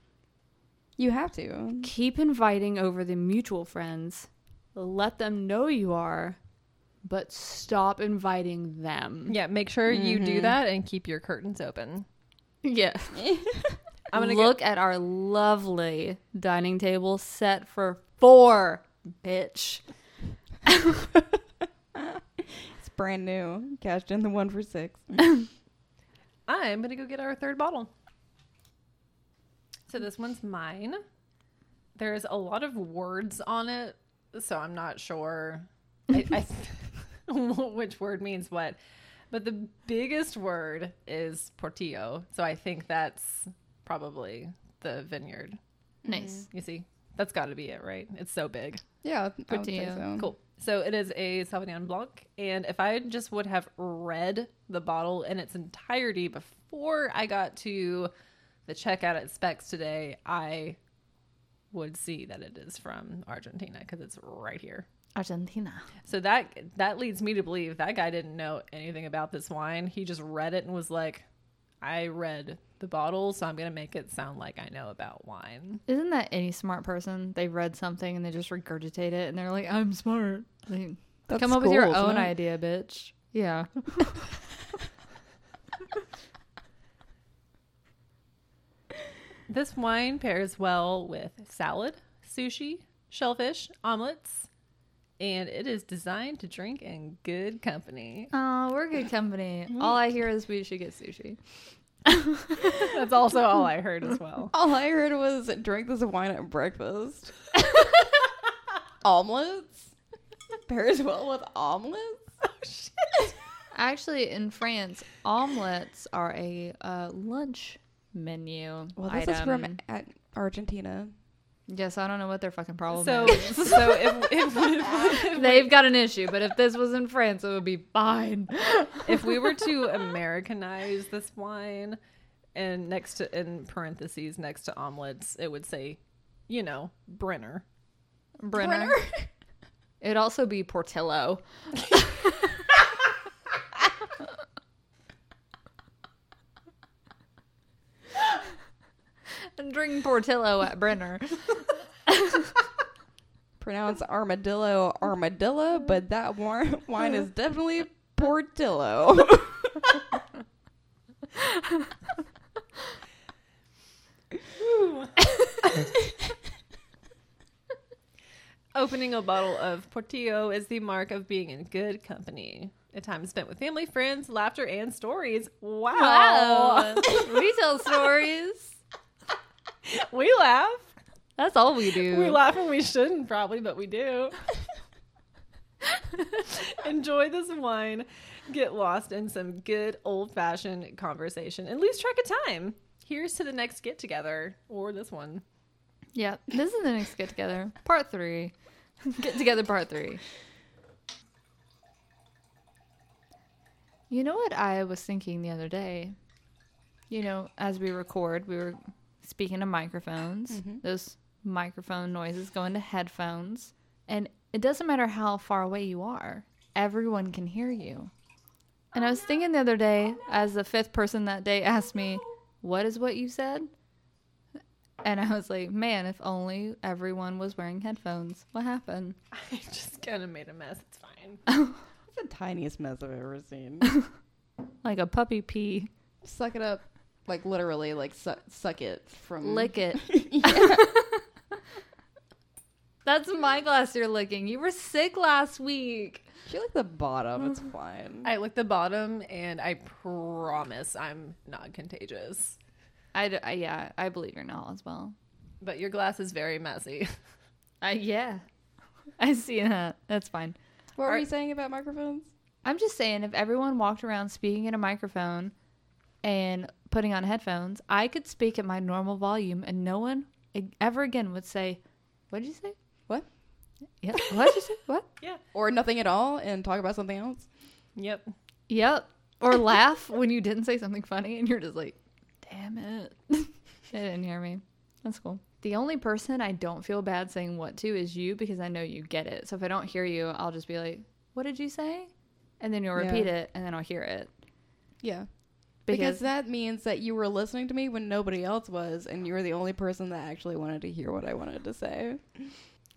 You have to. Keep inviting over the mutual friends. Let them know you are, but stop inviting them. Yeah, make sure you do Mhm. that and keep your curtains open. Yeah. <laughs> I'm gonna look at our lovely dining table set for four, bitch. It's brand new. Cashed in the one for six. <laughs> I'm gonna go get our third bottle. So this one's mine. There's a lot of words on it, so I'm not sure I, I, <laughs> which word means what. But the biggest word is portillo, so I think that's probably the vineyard. Nice. You see, that's got to be it, right? It's so big. Yeah, I would say so. Cool. So it is a Sauvignon Blanc, and if I just would have read the bottle in its entirety before I got to the checkout at Spec's today, I would see that it is from Argentina because it's right here. Argentina. So that that leads me to believe that guy didn't know anything about this wine. He just read it and was like, "I read the bottle, so I'm gonna make it sound like I know about wine." Isn't that any smart person? They read something and they just regurgitate it and they're like, I'm smart. Like, That's come up with your own it? idea, bitch. Yeah. <laughs> This wine pairs well with salad, sushi, shellfish, omelets, and it is designed to drink in good company. Oh, we're good company. All I hear is we should get sushi. That's also all I heard as well. <laughs> All I heard was drink this wine at breakfast. <laughs> omelets pairs well with omelets. Oh, shit. Actually, in France, omelets are a uh, lunch menu. Well, this item. is from Argentina. Yes, I don't know what their fucking problem So, is. so if, if, if, <laughs> They've got an issue, but if this was in France, it would be fine. <laughs> if we were to <laughs> Americanize this wine, and next to in parentheses next to omelets, it would say, you know, Brenner. Brenner. It'd also be Portillo. And drink Portillo at Brenner. <laughs> Pronounce armadillo armadillo, but that wine, wine is definitely Portillo. <laughs> Opening a bottle of Portillo is the mark of being in good company. A time spent with family, friends, laughter, and stories. Wow. Wow. we tell stories. We laugh. That's all we do. We laugh when we shouldn't, probably, but we do. <laughs> Enjoy this wine. Get lost in some good old fashioned conversation and lose track of time. Here's to the next get together or this one. Yeah, this is the next get together. Part three. Get together part three. You know what I was thinking the other day? You know, as we record, we were speaking of microphones. Mm-hmm. Those microphone noises go into headphones. And it doesn't matter how far away you are, everyone can hear you. And I was thinking the other day, as the fifth person that day asked me, What is what you said? And I was like, man, if only everyone was wearing headphones. What happened? <laughs> I just kind of made a mess. It's fine. <laughs> It's the tiniest mess I've ever seen. <laughs> Like a puppy pee. suck it up, like literally, like su- suck it from. Lick it. <laughs> <laughs> That's my glass you're licking. You were sick last week. She like the bottom. It's <sighs> fine. I licked the bottom and I promise I'm not contagious. I, d- I- yeah, I believe you're not as well. But your glass is very messy. <laughs> I yeah. I see that. That's fine. what were you saying about microphones? I'm just saying if everyone walked around speaking in a microphone and putting on headphones, I could speak at my normal volume and no one e- ever again would say, What did you say? What? Yeah. What did you say? <laughs> What? yeah. Or nothing at all, and talk about something else. Yep. Yep. Or laugh <laughs> when you didn't say something funny and you're just like, damn it. <laughs> they didn't hear me. That's cool. The only person I don't feel bad saying what to is you because I know you get it. So if I don't hear you, I'll just be like, what did you say? And then you'll Yeah. repeat it and then I'll hear it. Yeah. Because, Because, that means that you were listening to me when nobody else was, and you were the only person that actually wanted to hear what I wanted to say.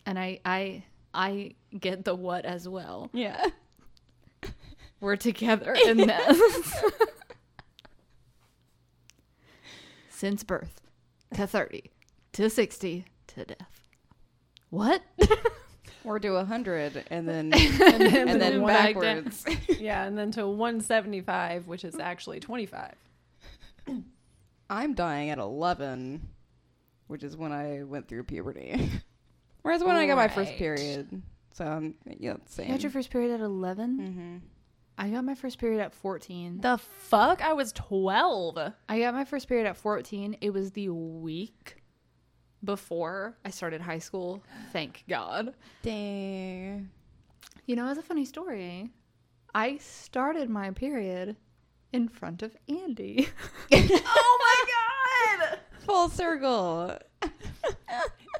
and I, I, I get the what as well. Yeah. <laughs> We're together <laughs> in this. Since birth to 30 to 60 to death. What? <laughs> Or do a hundred and then <laughs> And then, and then one back backwards. <laughs> <laughs> yeah, and then to 175, which is actually 25. <coughs> I'm dying at eleven, which is when I went through puberty. Whereas when I got my first period. So um, yeah, same. You had your first period at 11? mm-hmm. I got my first period at 14. The fuck? I was 12. I got my first period at 14. It was the week before I started high school. Thank God. Dang. You know, it's a funny story. I started my period in front of Andy. <laughs> oh my god! Full circle.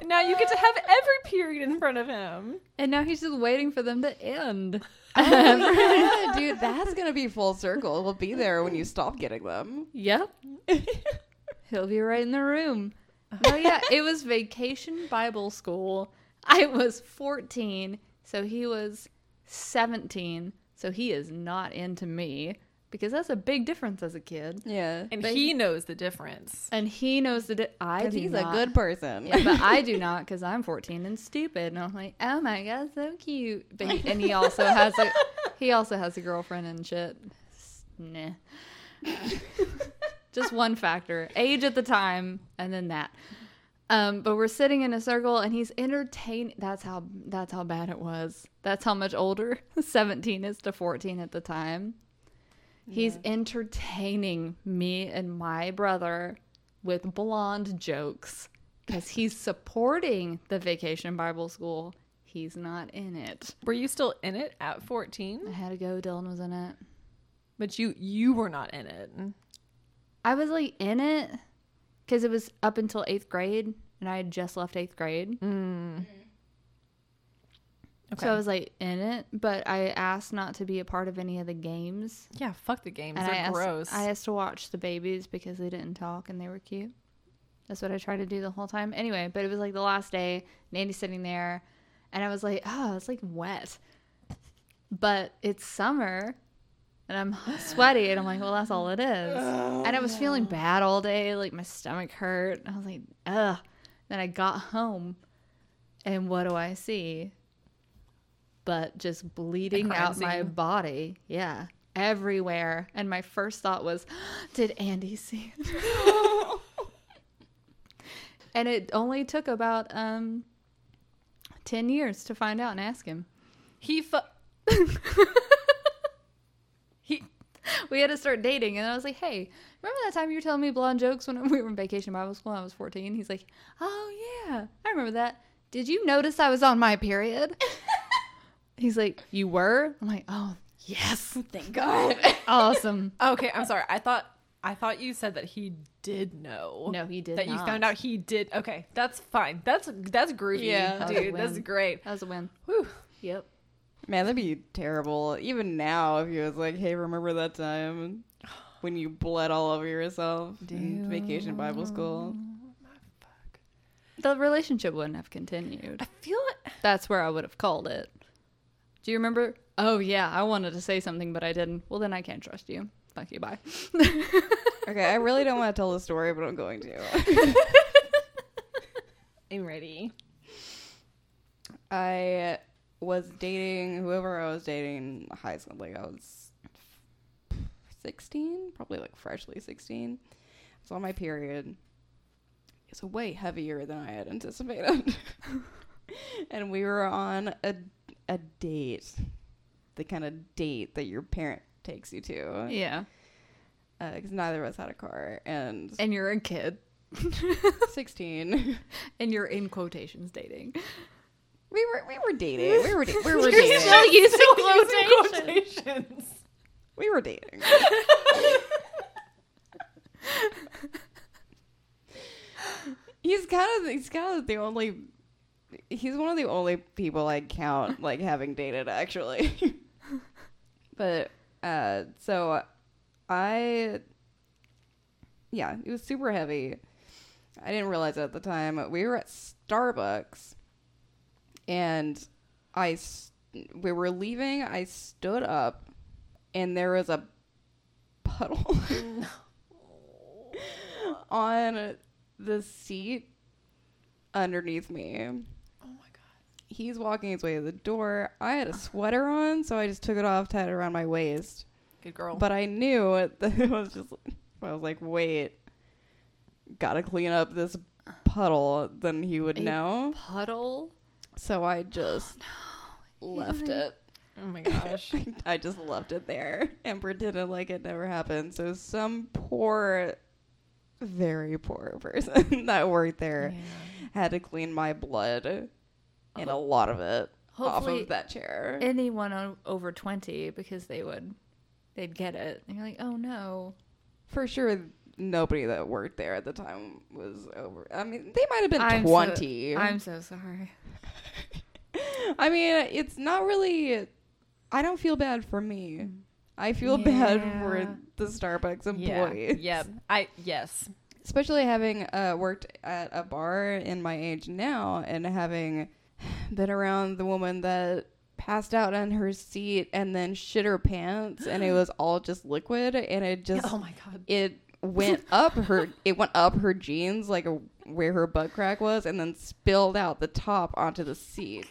now you get to have every period in front of him. And now he's just waiting for them to end. <laughs> Oh yeah, <laughs> dude, that's gonna be full circle. It'll be there when you stop getting them. Yep. He'll be right in the room. <laughs> No, yeah, it was vacation Bible school. I was 14, so he was 17, so he is not into me because that's a big difference as a kid. Yeah, And But he knows the difference. And he knows that it, I do he's not. a good person. Yeah, but I do <laughs> not because I'm 14 and stupid. And I'm like, oh my god, so cute. But he, and he <laughs> also has a he also has a girlfriend and shit. Nah. Just one factor, age at the time, and then that. Um, but we're sitting in a circle, and he's entertaining. That's how that's how bad it was. That's how much older <laughs> 17 is to 14 at the time. He's entertaining me and my brother with blonde jokes because he's supporting the vacation Bible school. He's not in it. Were you still in it at 14 I had to go. Dylan was in it. But you you were not in it. I was like in it because it was up until eighth grade, and I had just left eighth grade. Mm. Okay. So I was like in it, but I asked not to be a part of any of the games. yeah, fuck the games. And They're I asked, gross. I asked to watch the babies because they didn't talk and they were cute. That's what I tried to do the whole time. Anyway, but it was like the last day, Nandy's sitting there, and I was like, oh, it's like wet. But it's summer, and I'm sweaty, and I'm like, well, that's all it is. and I was feeling bad all day, like my stomach hurt. I was like, ugh. Then I got home, and what do I see? But just bleeding out my body. Yeah. Everywhere. And my first thought was, <gasps> did Andy see it? <laughs> and it only took about um 10 years to find out and ask him. he fu- he <laughs> <laughs> We had to start dating, and I was like, hey, remember that time you were telling me blonde jokes when <laughs> we were in vacation Bible school? I was 14. He's like, oh, yeah, I remember that. Did you notice I was on my period? <laughs> He's like, you were? I'm like, oh, yes. Thank God. Awesome. Okay, I'm sorry. I thought I thought you said that he did know. No, he did That you found out he did. Okay, that's fine. That's that's groovy. Yeah. Dude, that's great. That was a win. Whew. Yep. Man, that'd be terrible. Even now, if he was like, "Hey, remember that time when you bled all over yourself in vacation Bible school?" The relationship wouldn't have continued. I feel it. That's where I would have called it. Do you remember? Oh, yeah, I wanted to say something, but I didn't. Well, then I can't trust you. Fuck you, bye. <laughs> Okay, I really don't want to tell the story, but I'm going to. <laughs> I'm ready. I was dating whoever I was dating in high school. Like I was 16, probably like freshly 16. I was on my period. It's way heavier than I had anticipated. <laughs> and we were on a a date, the kind of date that your parent takes you to. Yeah. Uh, because neither of us had a car. And And you're a kid. <laughs> 16. And you're in quotations dating. We were we were dating. We were da- we <laughs> were dating. Still using quotations. quotations. We were dating. <laughs> he's kind of he's kind of the only he's one of the only people I count like having dated actually. <laughs> but uh so I yeah, it was super heavy. I didn't realize it at the time. We were at Starbucks and I we were leaving, I stood up and there was a puddle <laughs> on the seat underneath me. Oh my god. He's walking his way to the door. I had a sweater on, so I just took it off, tied it around my waist. Good girl. But I knew <laughs> that it was just. I was like, wait, gotta clean up this uh. puddle. Then he would A know. Puddle? So I just oh, left it. oh my gosh. <laughs> I just left it there and pretended like it never happened. So some poor, very poor person <laughs> that worked there had to clean my blood and oh. a lot of it off of that chair. anyone o- over 20 because they would they'd get it. And you're like, "Oh no." For sure, nobody that worked there at the time was over. I mean, they might have been I'm so- 20. I'm so sorry. <laughs> I mean, it's not really. I don't feel bad for me. I feel bad for the Starbucks employees. Yeah. I yes. Especially having uh, worked at a bar in my age now and having been around the woman that passed out on her seat and then shit her pants and it <gasps> was all just liquid and it just oh my god. it went up her it went up her jeans like a, where her butt crack was and then spilled out the top onto the seat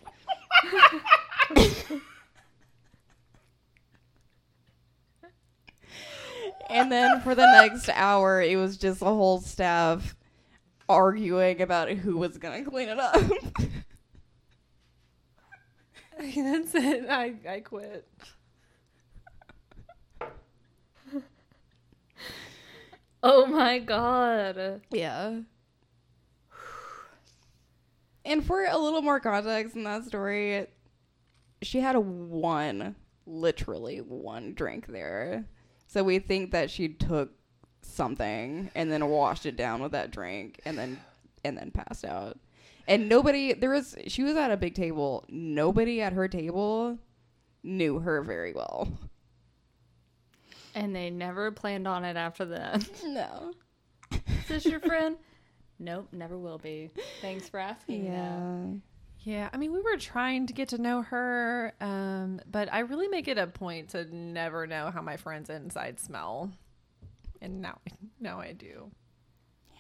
and then for the next hour it was just a whole staff arguing about who was gonna clean it up <laughs> That's it. I I quit. Oh my god. Yeah. And for a little more context in that story, she had a one, literally one drink there. So we think that she took something and then washed it down with that drink and then and then passed out. And nobody there was she was at a big table. Nobody at her table knew her very well. And they never planned on it after that. <laughs> No. Is this your friend? Nope, never will be. Thanks for asking. though. Yeah. Yeah, I mean, we were trying to get to know her, um, but I really make it a point to never know how my friends inside smell, and now, <laughs> now I do. Yeah,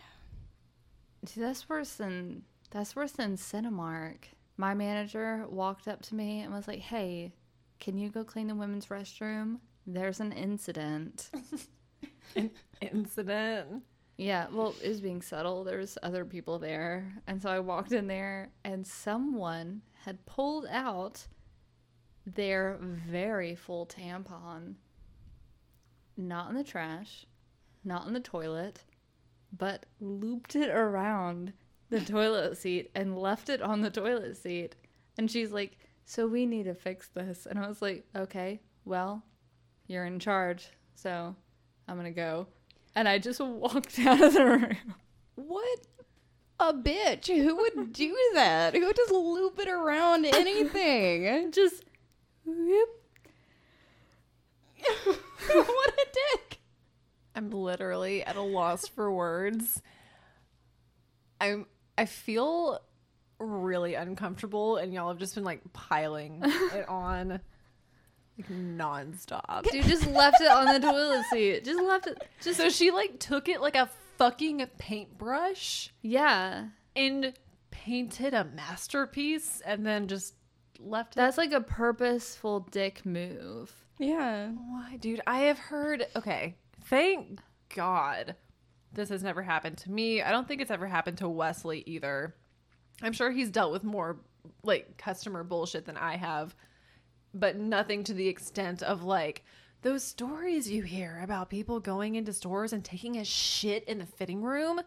See, that's worse than that's worse than Cinemark. My manager walked up to me and was like, "Hey, can you go clean the women's restroom? There's an incident." <laughs> Incident. Yeah, well, it was being subtle. There was other people there, and so I walked in there, and someone had pulled out their very full tampon, not in the trash, not in the toilet, but looped it around the <laughs> toilet seat and left it on the toilet seat. And she's like, "So we need to fix this," and I was like, "Okay, well, you're in charge, so I'm gonna go." And I just <laughs> walked out of the room. What a bitch. Who would <laughs> do that? Who would just loop it around <laughs> anything? Just, whoop. what a dick. I'm literally at a loss for words. I'm. I feel really uncomfortable, and y'all have just been like piling it on, like nonstop. dude just left it on the toilet seat. Just left it. Just So she like took it like a fucking paintbrush yeah. and painted a masterpiece, and then just left it. That's like a purposeful dick move. Yeah. Why, dude? I have heard. Okay, thank God this has never happened to me. I don't think it's ever happened to Wesley either. I'm sure he's dealt with more like customer bullshit than I have, but nothing to the extent of like those stories you hear about people going into stores and taking a shit in the fitting room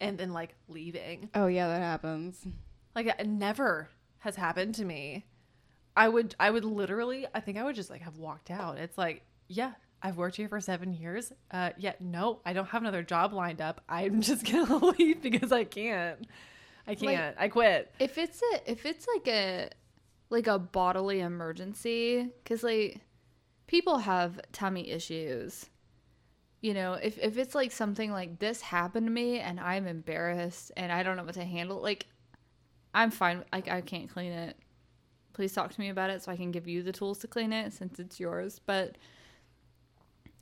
and then like leaving. Oh yeah, that happens. Like it never has happened to me. I would I would literally I think I would just like have walked out. It's like, yeah, I've worked here for 7 years. Uh yeah, no, I don't have another job lined up. I'm <laughs> just going to leave because I can't. I can't. I quit. If it's a if it's like a like a bodily emergency cuz like people have tummy issues. You know, if if it's like something like this happened to me and I'm embarrassed and I don't know what to handle, like I'm fine. Like I can't clean it. Please talk to me about it so I can give you the tools to clean it since it's yours. But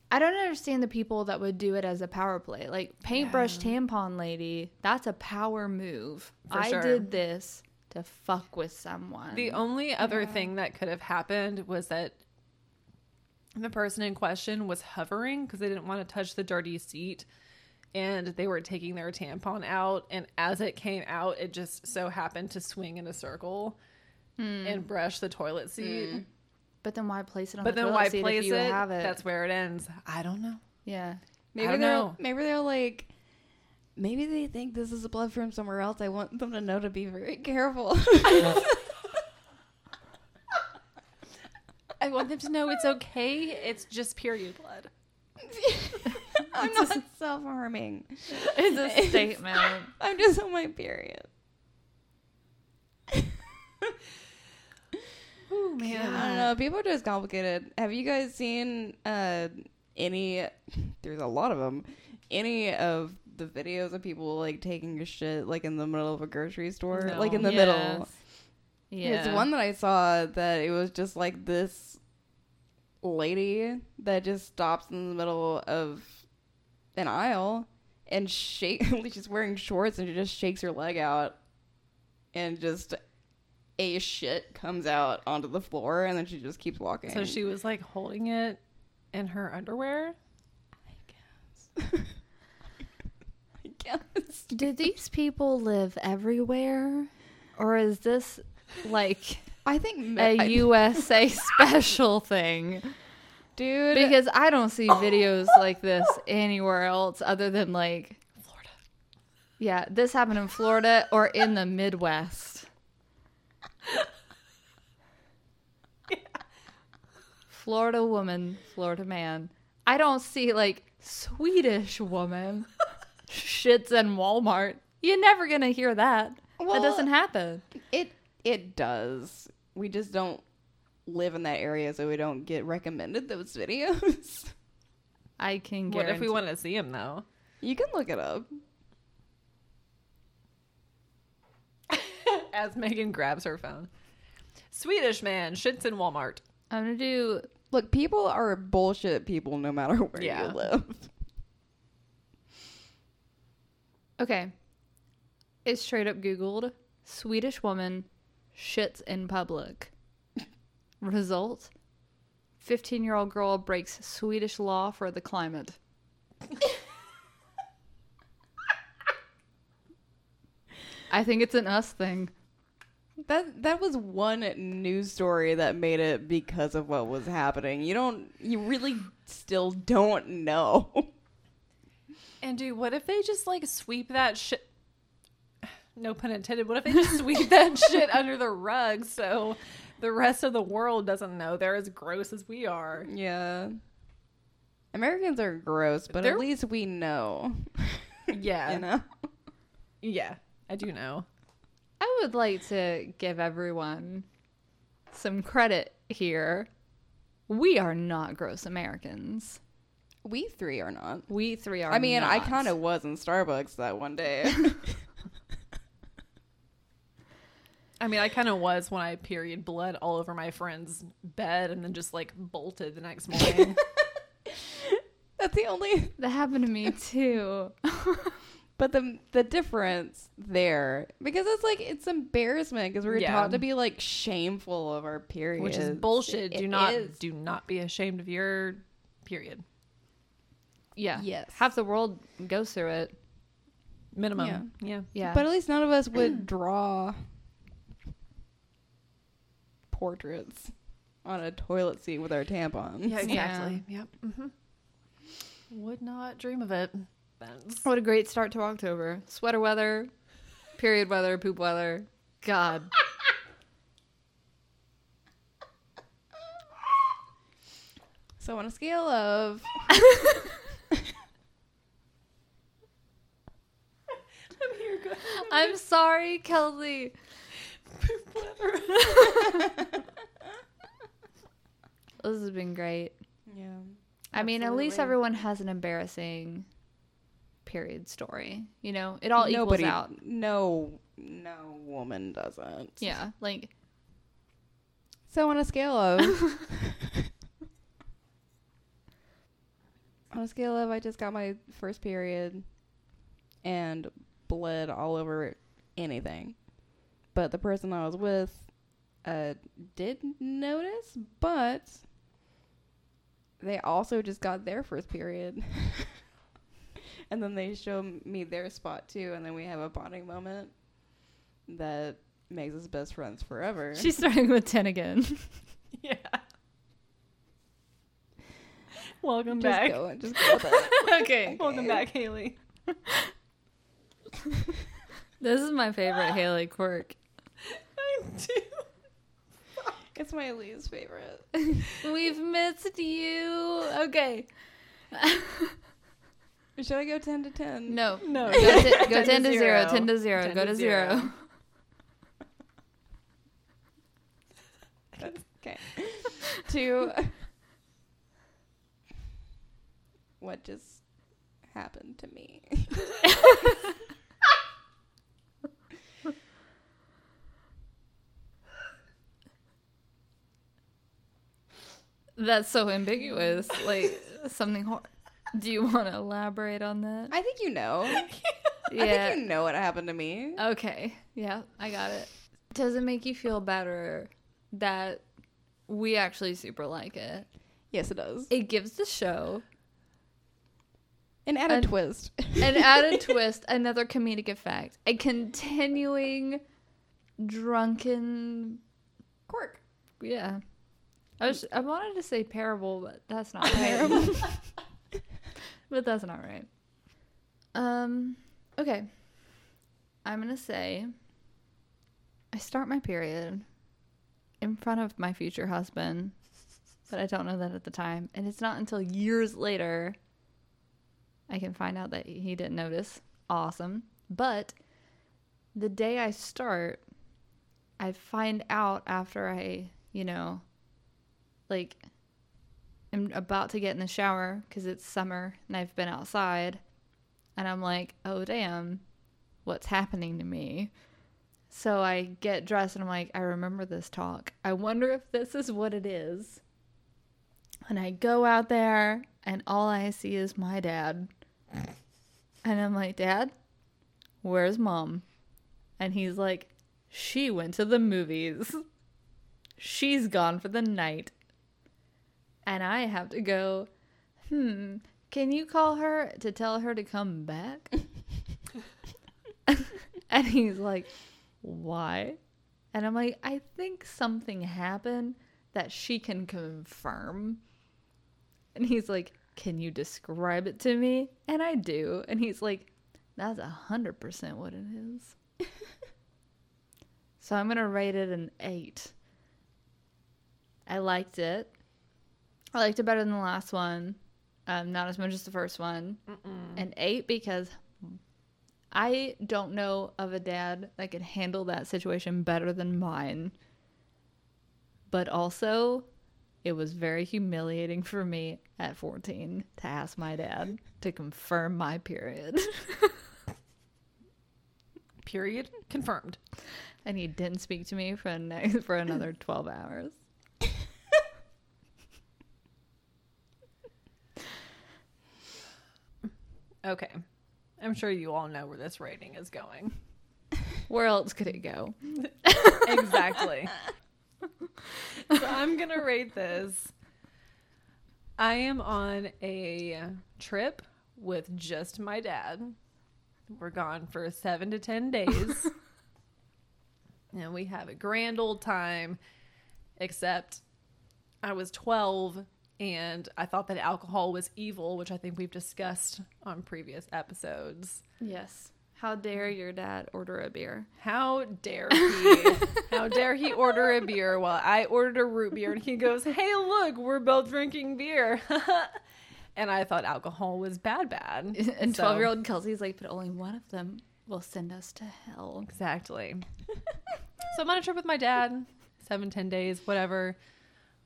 I don't understand the people that would do it as a power play. Like paintbrush tampon lady, that's a power move. For I sure. did this to fuck with someone. The only other thing that could have happened was that the person in question was hovering because they didn't want to touch the dirty seat and they were taking their tampon out and as it came out it just so happened to swing in a circle hmm. and brush the toilet seat hmm. but then why place it on but the then why place if you it? have it? that's where it ends i don't know yeah. Maybe they're know. maybe they're like maybe they think this is a blood from somewhere else. I want them to know to be very careful. i want them to know it's okay it's just period blood <laughs> I'm not self harming. It's a statement. <laughs> I'm just on my period. <laughs> Oh man. I don't know. People are just complicated. Have you guys seen uh any? There's a lot of them. Any of the videos of people like taking a shit like in the middle of a grocery store, No. like in the Yes. middle. Yeah. It's one that I saw that it was just like this lady that just stops in the middle of an aisle and shake. <laughs> she's wearing shorts and she just shakes her leg out, and just a shit comes out onto the floor, and then she just keeps walking. So she was like holding it in her underwear. I guess. <laughs> <laughs> Do these people live everywhere? Or is this like I think a I- <laughs> USA special thing? dude. Because I don't see videos like this anywhere else other than like Florida. Yeah, this happened in Florida or in the Midwest. Florida woman, Florida man. I don't see like Swedish woman shits in Walmart. You're never gonna hear that. Well- that doesn't happen. It it does. We just don't live in that area, so we don't get recommended those videos. I can get What if we want to see him though? you can look it up. <laughs> As Megan grabs her phone. Swedish man shits in Walmart. I'm gonna do Look, people are bullshit people no matter where Yeah. you live. Okay. It's straight up Googled Swedish woman shits in public. <laughs> Result 15 year old girl breaks Swedish law for the climate. I think it's an us thing. That that was one news story that made it because of what was happening. You don't you really still don't know. <laughs> And dude, what if they just like sweep that shit? <sighs> No pun intended. What if they just sweep <laughs> that shit under the rug so the rest of the world doesn't know they're as gross as we are? yeah. Americans are gross, but They're- at least we know. <laughs> Yeah, You know? yeah, I do know. I would like to give everyone some credit here. We are not gross Americans. We three are not. We three are. I mean, I kind of was in Starbucks that one day. <laughs> <laughs> I mean, I kind of was when I period blood all over my friend's bed and then just like bolted the next morning. <laughs> That's the only That happened to me too. But the the difference there, because it's like it's embarrassment because we're Yeah. taught to be like shameful of our period, which is bullshit. It do not is. do not be ashamed of your period. Yeah. Yes. Half the world goes through it. Minimum. Yeah. Yeah. Yeah. But at least none of us would <clears throat> draw portraits on a toilet seat with our tampons. Yeah, Yeah. exactly. Yep. hmm Would not dream of it. That's what a great start to October. Sweater weather, period weather, poop weather. God. <laughs> So on a scale of <laughs> I'm sorry, Kelsey. <laughs> This has been great. yeah, I mean, at least everyone has an embarrassing period story. You know, it all nobody, equals out. no, no woman doesn't. Yeah, like So on a scale of <laughs> on a scale of I just got my first period and bled all over anything. But the person I was with uh did notice, but they also just got their first period. <laughs> and then they show me their spot too and then we have a bonding moment that makes us best friends forever. <laughs> she's starting with ten again. <laughs> yeah. Welcome just back. go, just go okay, Welcome back, Haley. <laughs> this is my favorite Haley quirk. <laughs> I do. It's my least favorite. <laughs> We've missed you. Okay. Should I go 10 to 10? No. No, Go, t- go 10, 10 to to 0. zero. 10 to 0. 10 go to to 0. zero. Okay. to what just happened to me. That's so ambiguous. <laughs> Like something. Hor- Do you want to elaborate on that? I think you know. yeah. <laughs> I think you know what happened to me. Okay. Yeah, I got it. Does it make you feel better that we actually super like it? Yes, it does. It gives the show And add a twist. an added <laughs> twist, another comedic effect, a continuing drunken. Quirk. Yeah. I was I wanted to say parable, but that's not right. <laughs> <laughs> but that's not right. Um okay. I'm going to say I start my period in front of my future husband, but I don't know that at the time, and it's not until years later I can find out that he didn't notice. Awesome. But the day I start, I find out after I, you know, like I'm about to get in the shower because it's summer and I've been outside, and I'm like, oh damn, what's happening to me? So I get dressed and I'm like, I remember this talk. I wonder if this is what it is. And I go out there and all I see is my dad. And I'm like, Dad, where's mom? And he's like, She went to the movies. She's gone for the night. And I have to go, Hmm, can you call her to tell her to come back? <laughs> and he's like, Why? And I'm like, I think something happened that she can confirm. And he's like, Can you describe it to me? And I do. And he's like, That's a hundred percent what it is. <laughs> so I'm gonna rate it an eight. I liked it. I liked it better than the last one. Um, not as much as the first one. An eight because I don't know of a dad that could handle that situation better than mine. But also, it was very humiliating for me at 14 to ask my dad to confirm my period. <laughs> Period. Confirmed. and he didn't speak to me for, next, for another <laughs> 12 hours. Okay. I'm sure you all know where this rating is going. <laughs> Where else could it go? <laughs> exactly. <laughs> so I'm going to rate this. I am on a trip with just my dad. We're gone for seven to 10 days. and we have a grand old time, except I was 12 and I thought that alcohol was evil, which I think we've discussed on previous episodes. Yes. How dare your dad order a beer? How dare he? <laughs> How dare he order a beer while I ordered a root beer and he goes, Hey, look, we're both drinking beer. <laughs> and I thought alcohol was bad, bad. <laughs> And 12 year old Kelsey's like, but only one of them will send us to hell. Exactly. so I'm on a trip with my dad, seven, ten days, whatever.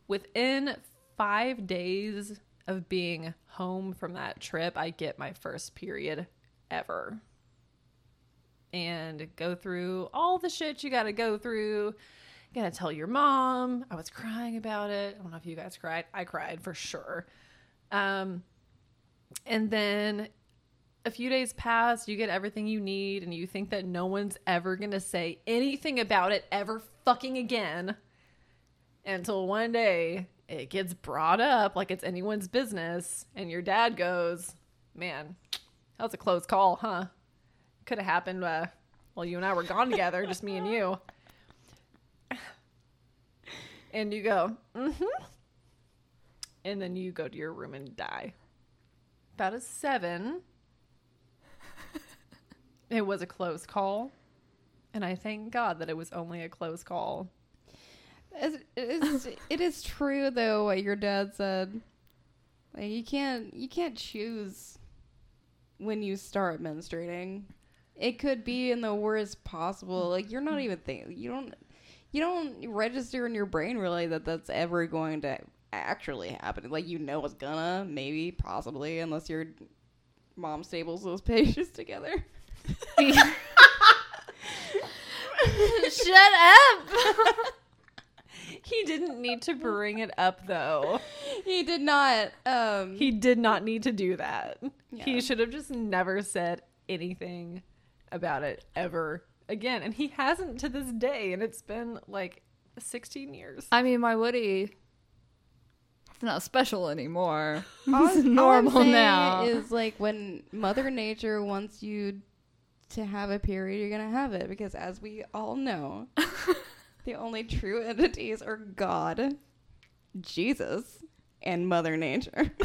Within five days of being home from that trip, I get my first period ever. And go through all the shit you gotta go through. You gotta tell your mom. I was crying about it. I don't know if you guys cried. I cried for sure. Um, and then a few days pass, you get everything you need, and you think that no one's ever gonna say anything about it ever fucking again. Until one day it gets brought up like it's anyone's business, and your dad goes, Man, that was a close call, huh? Could have happened uh, while you and I were gone together, just me and you. <laughs> And you go, mm hmm. And then you go to your room and die. About a seven. <laughs> It was a close call. And I thank God that it was only a close call. It is it is true though what your dad said. Like you can't you can't choose when you start menstruating. It could be in the worst possible. Like you're not even thinking. You don't. You don't register in your brain really that that's ever going to actually happen. Like you know it's gonna, maybe, possibly, unless your mom stables those <laughs> pages together. <laughs> Shut up. <laughs> He didn't need to bring it up though. he did not. Um, He did not need to do that. Yeah. He should have just never said anything about it ever again. And he hasn't to this day. And it's been like 16 years. I mean, my Woody. It's not special anymore. <laughs> all, It's all I'm normal now. Is like when Mother Nature wants you to have a period, you're gonna have it because, as we all know, <laughs> the only true entities are God, Jesus, and Mother Nature. <laughs>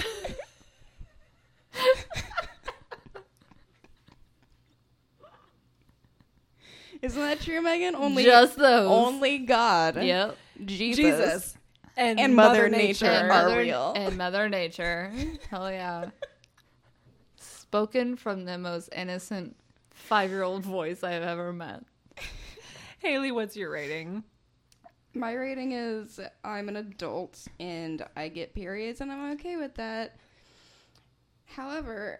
Isn't that true, Megan? Only Just those. only God, Yep. Jesus, Jesus. And, And Mother Nature. And are Mother, real. And Mother Nature. Hell yeah. Spoken from the most innocent five year old voice I've ever met. Haley, what's your rating? My rating is I'm an adult and I get periods and I'm okay with that. However,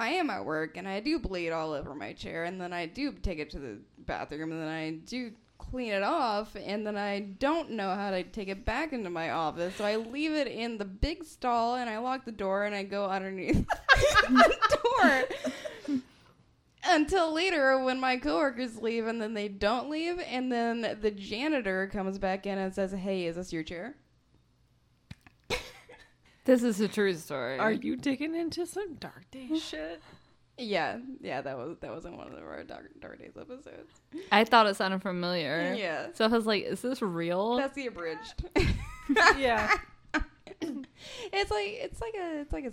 I am at work and I do bleed all over my chair and then I do take it to the bathroom and then I do clean it off and then I don't know how to take it back into my office. So I leave it in the big stall and I lock the door and I go underneath <laughs> the door until later when my coworkers leave and then they don't leave and then the janitor comes back in and says hey is this your chair <laughs> This is a true story. Are you digging into some dark day <laughs> shit? yeah yeah that was that was in one of our dark, dark days episodes I thought it sounded familiar. yeah So I was like, is this real? that's the abridged <laughs> yeah. it's like it's like a it's like a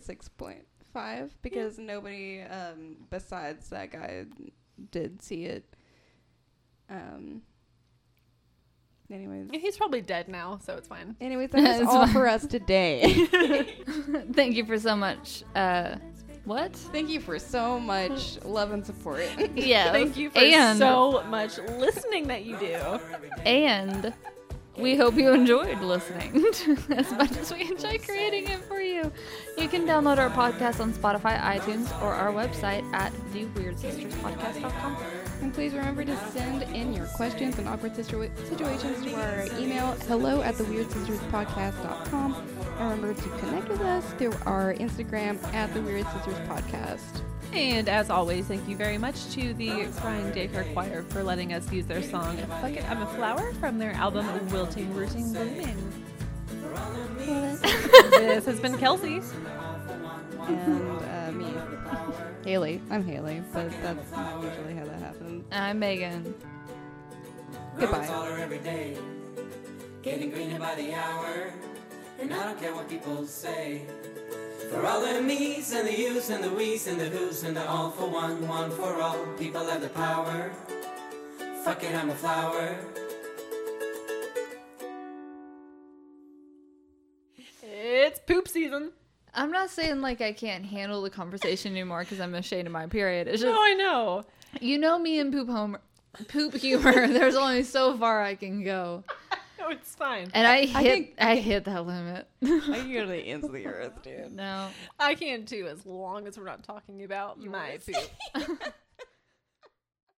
6.5 because nobody um besides that guy did see it um anyways He's probably dead now, so it's fine. anyways that's <laughs> all fine. for us today <laughs> <laughs> Thank you for so much. Uh, what? Thank you for so much love and support. Yeah. Thank you for and, so much listening that you do. And we hope you enjoyed listening <laughs> as much as we enjoy creating it for you. You can download our podcast on Spotify, iTunes, or our website at theweirdsisterspodcast.com. and please remember to send in your questions and awkward situa- situations to our email hello at theweirdsisterspodcast.com. And remember to connect with us through our Instagram at the Podcast. And as always, thank you very much to the Crying Daycare Choir for letting us use their song Fuck It, I'm a Flower from their album Wilting, Rooting, Blooming. <laughs> this has been Kelsey. And uh, me, Haley. I'm Haley, but that's not usually how that happens. I'm Megan. Goodbye. Growing taller every day, getting greener by the hour, and I don't care what people say. For all the me's and the you's and the we's and the who's and the all for one, one for all, people have the power. Fuck it, I'm a flower. It's poop season. I'm not saying like I can't handle the conversation anymore because I'm ashamed of my period. It's just No, I know. you know me and poop home, poop humor. <laughs> There's only so far I can go, No, it's fine. and I hit I, think- hit that limit. <laughs> I can go to the <laughs> ends of the earth, dude. no. I can too, as long as we're not talking about my poop. <laughs>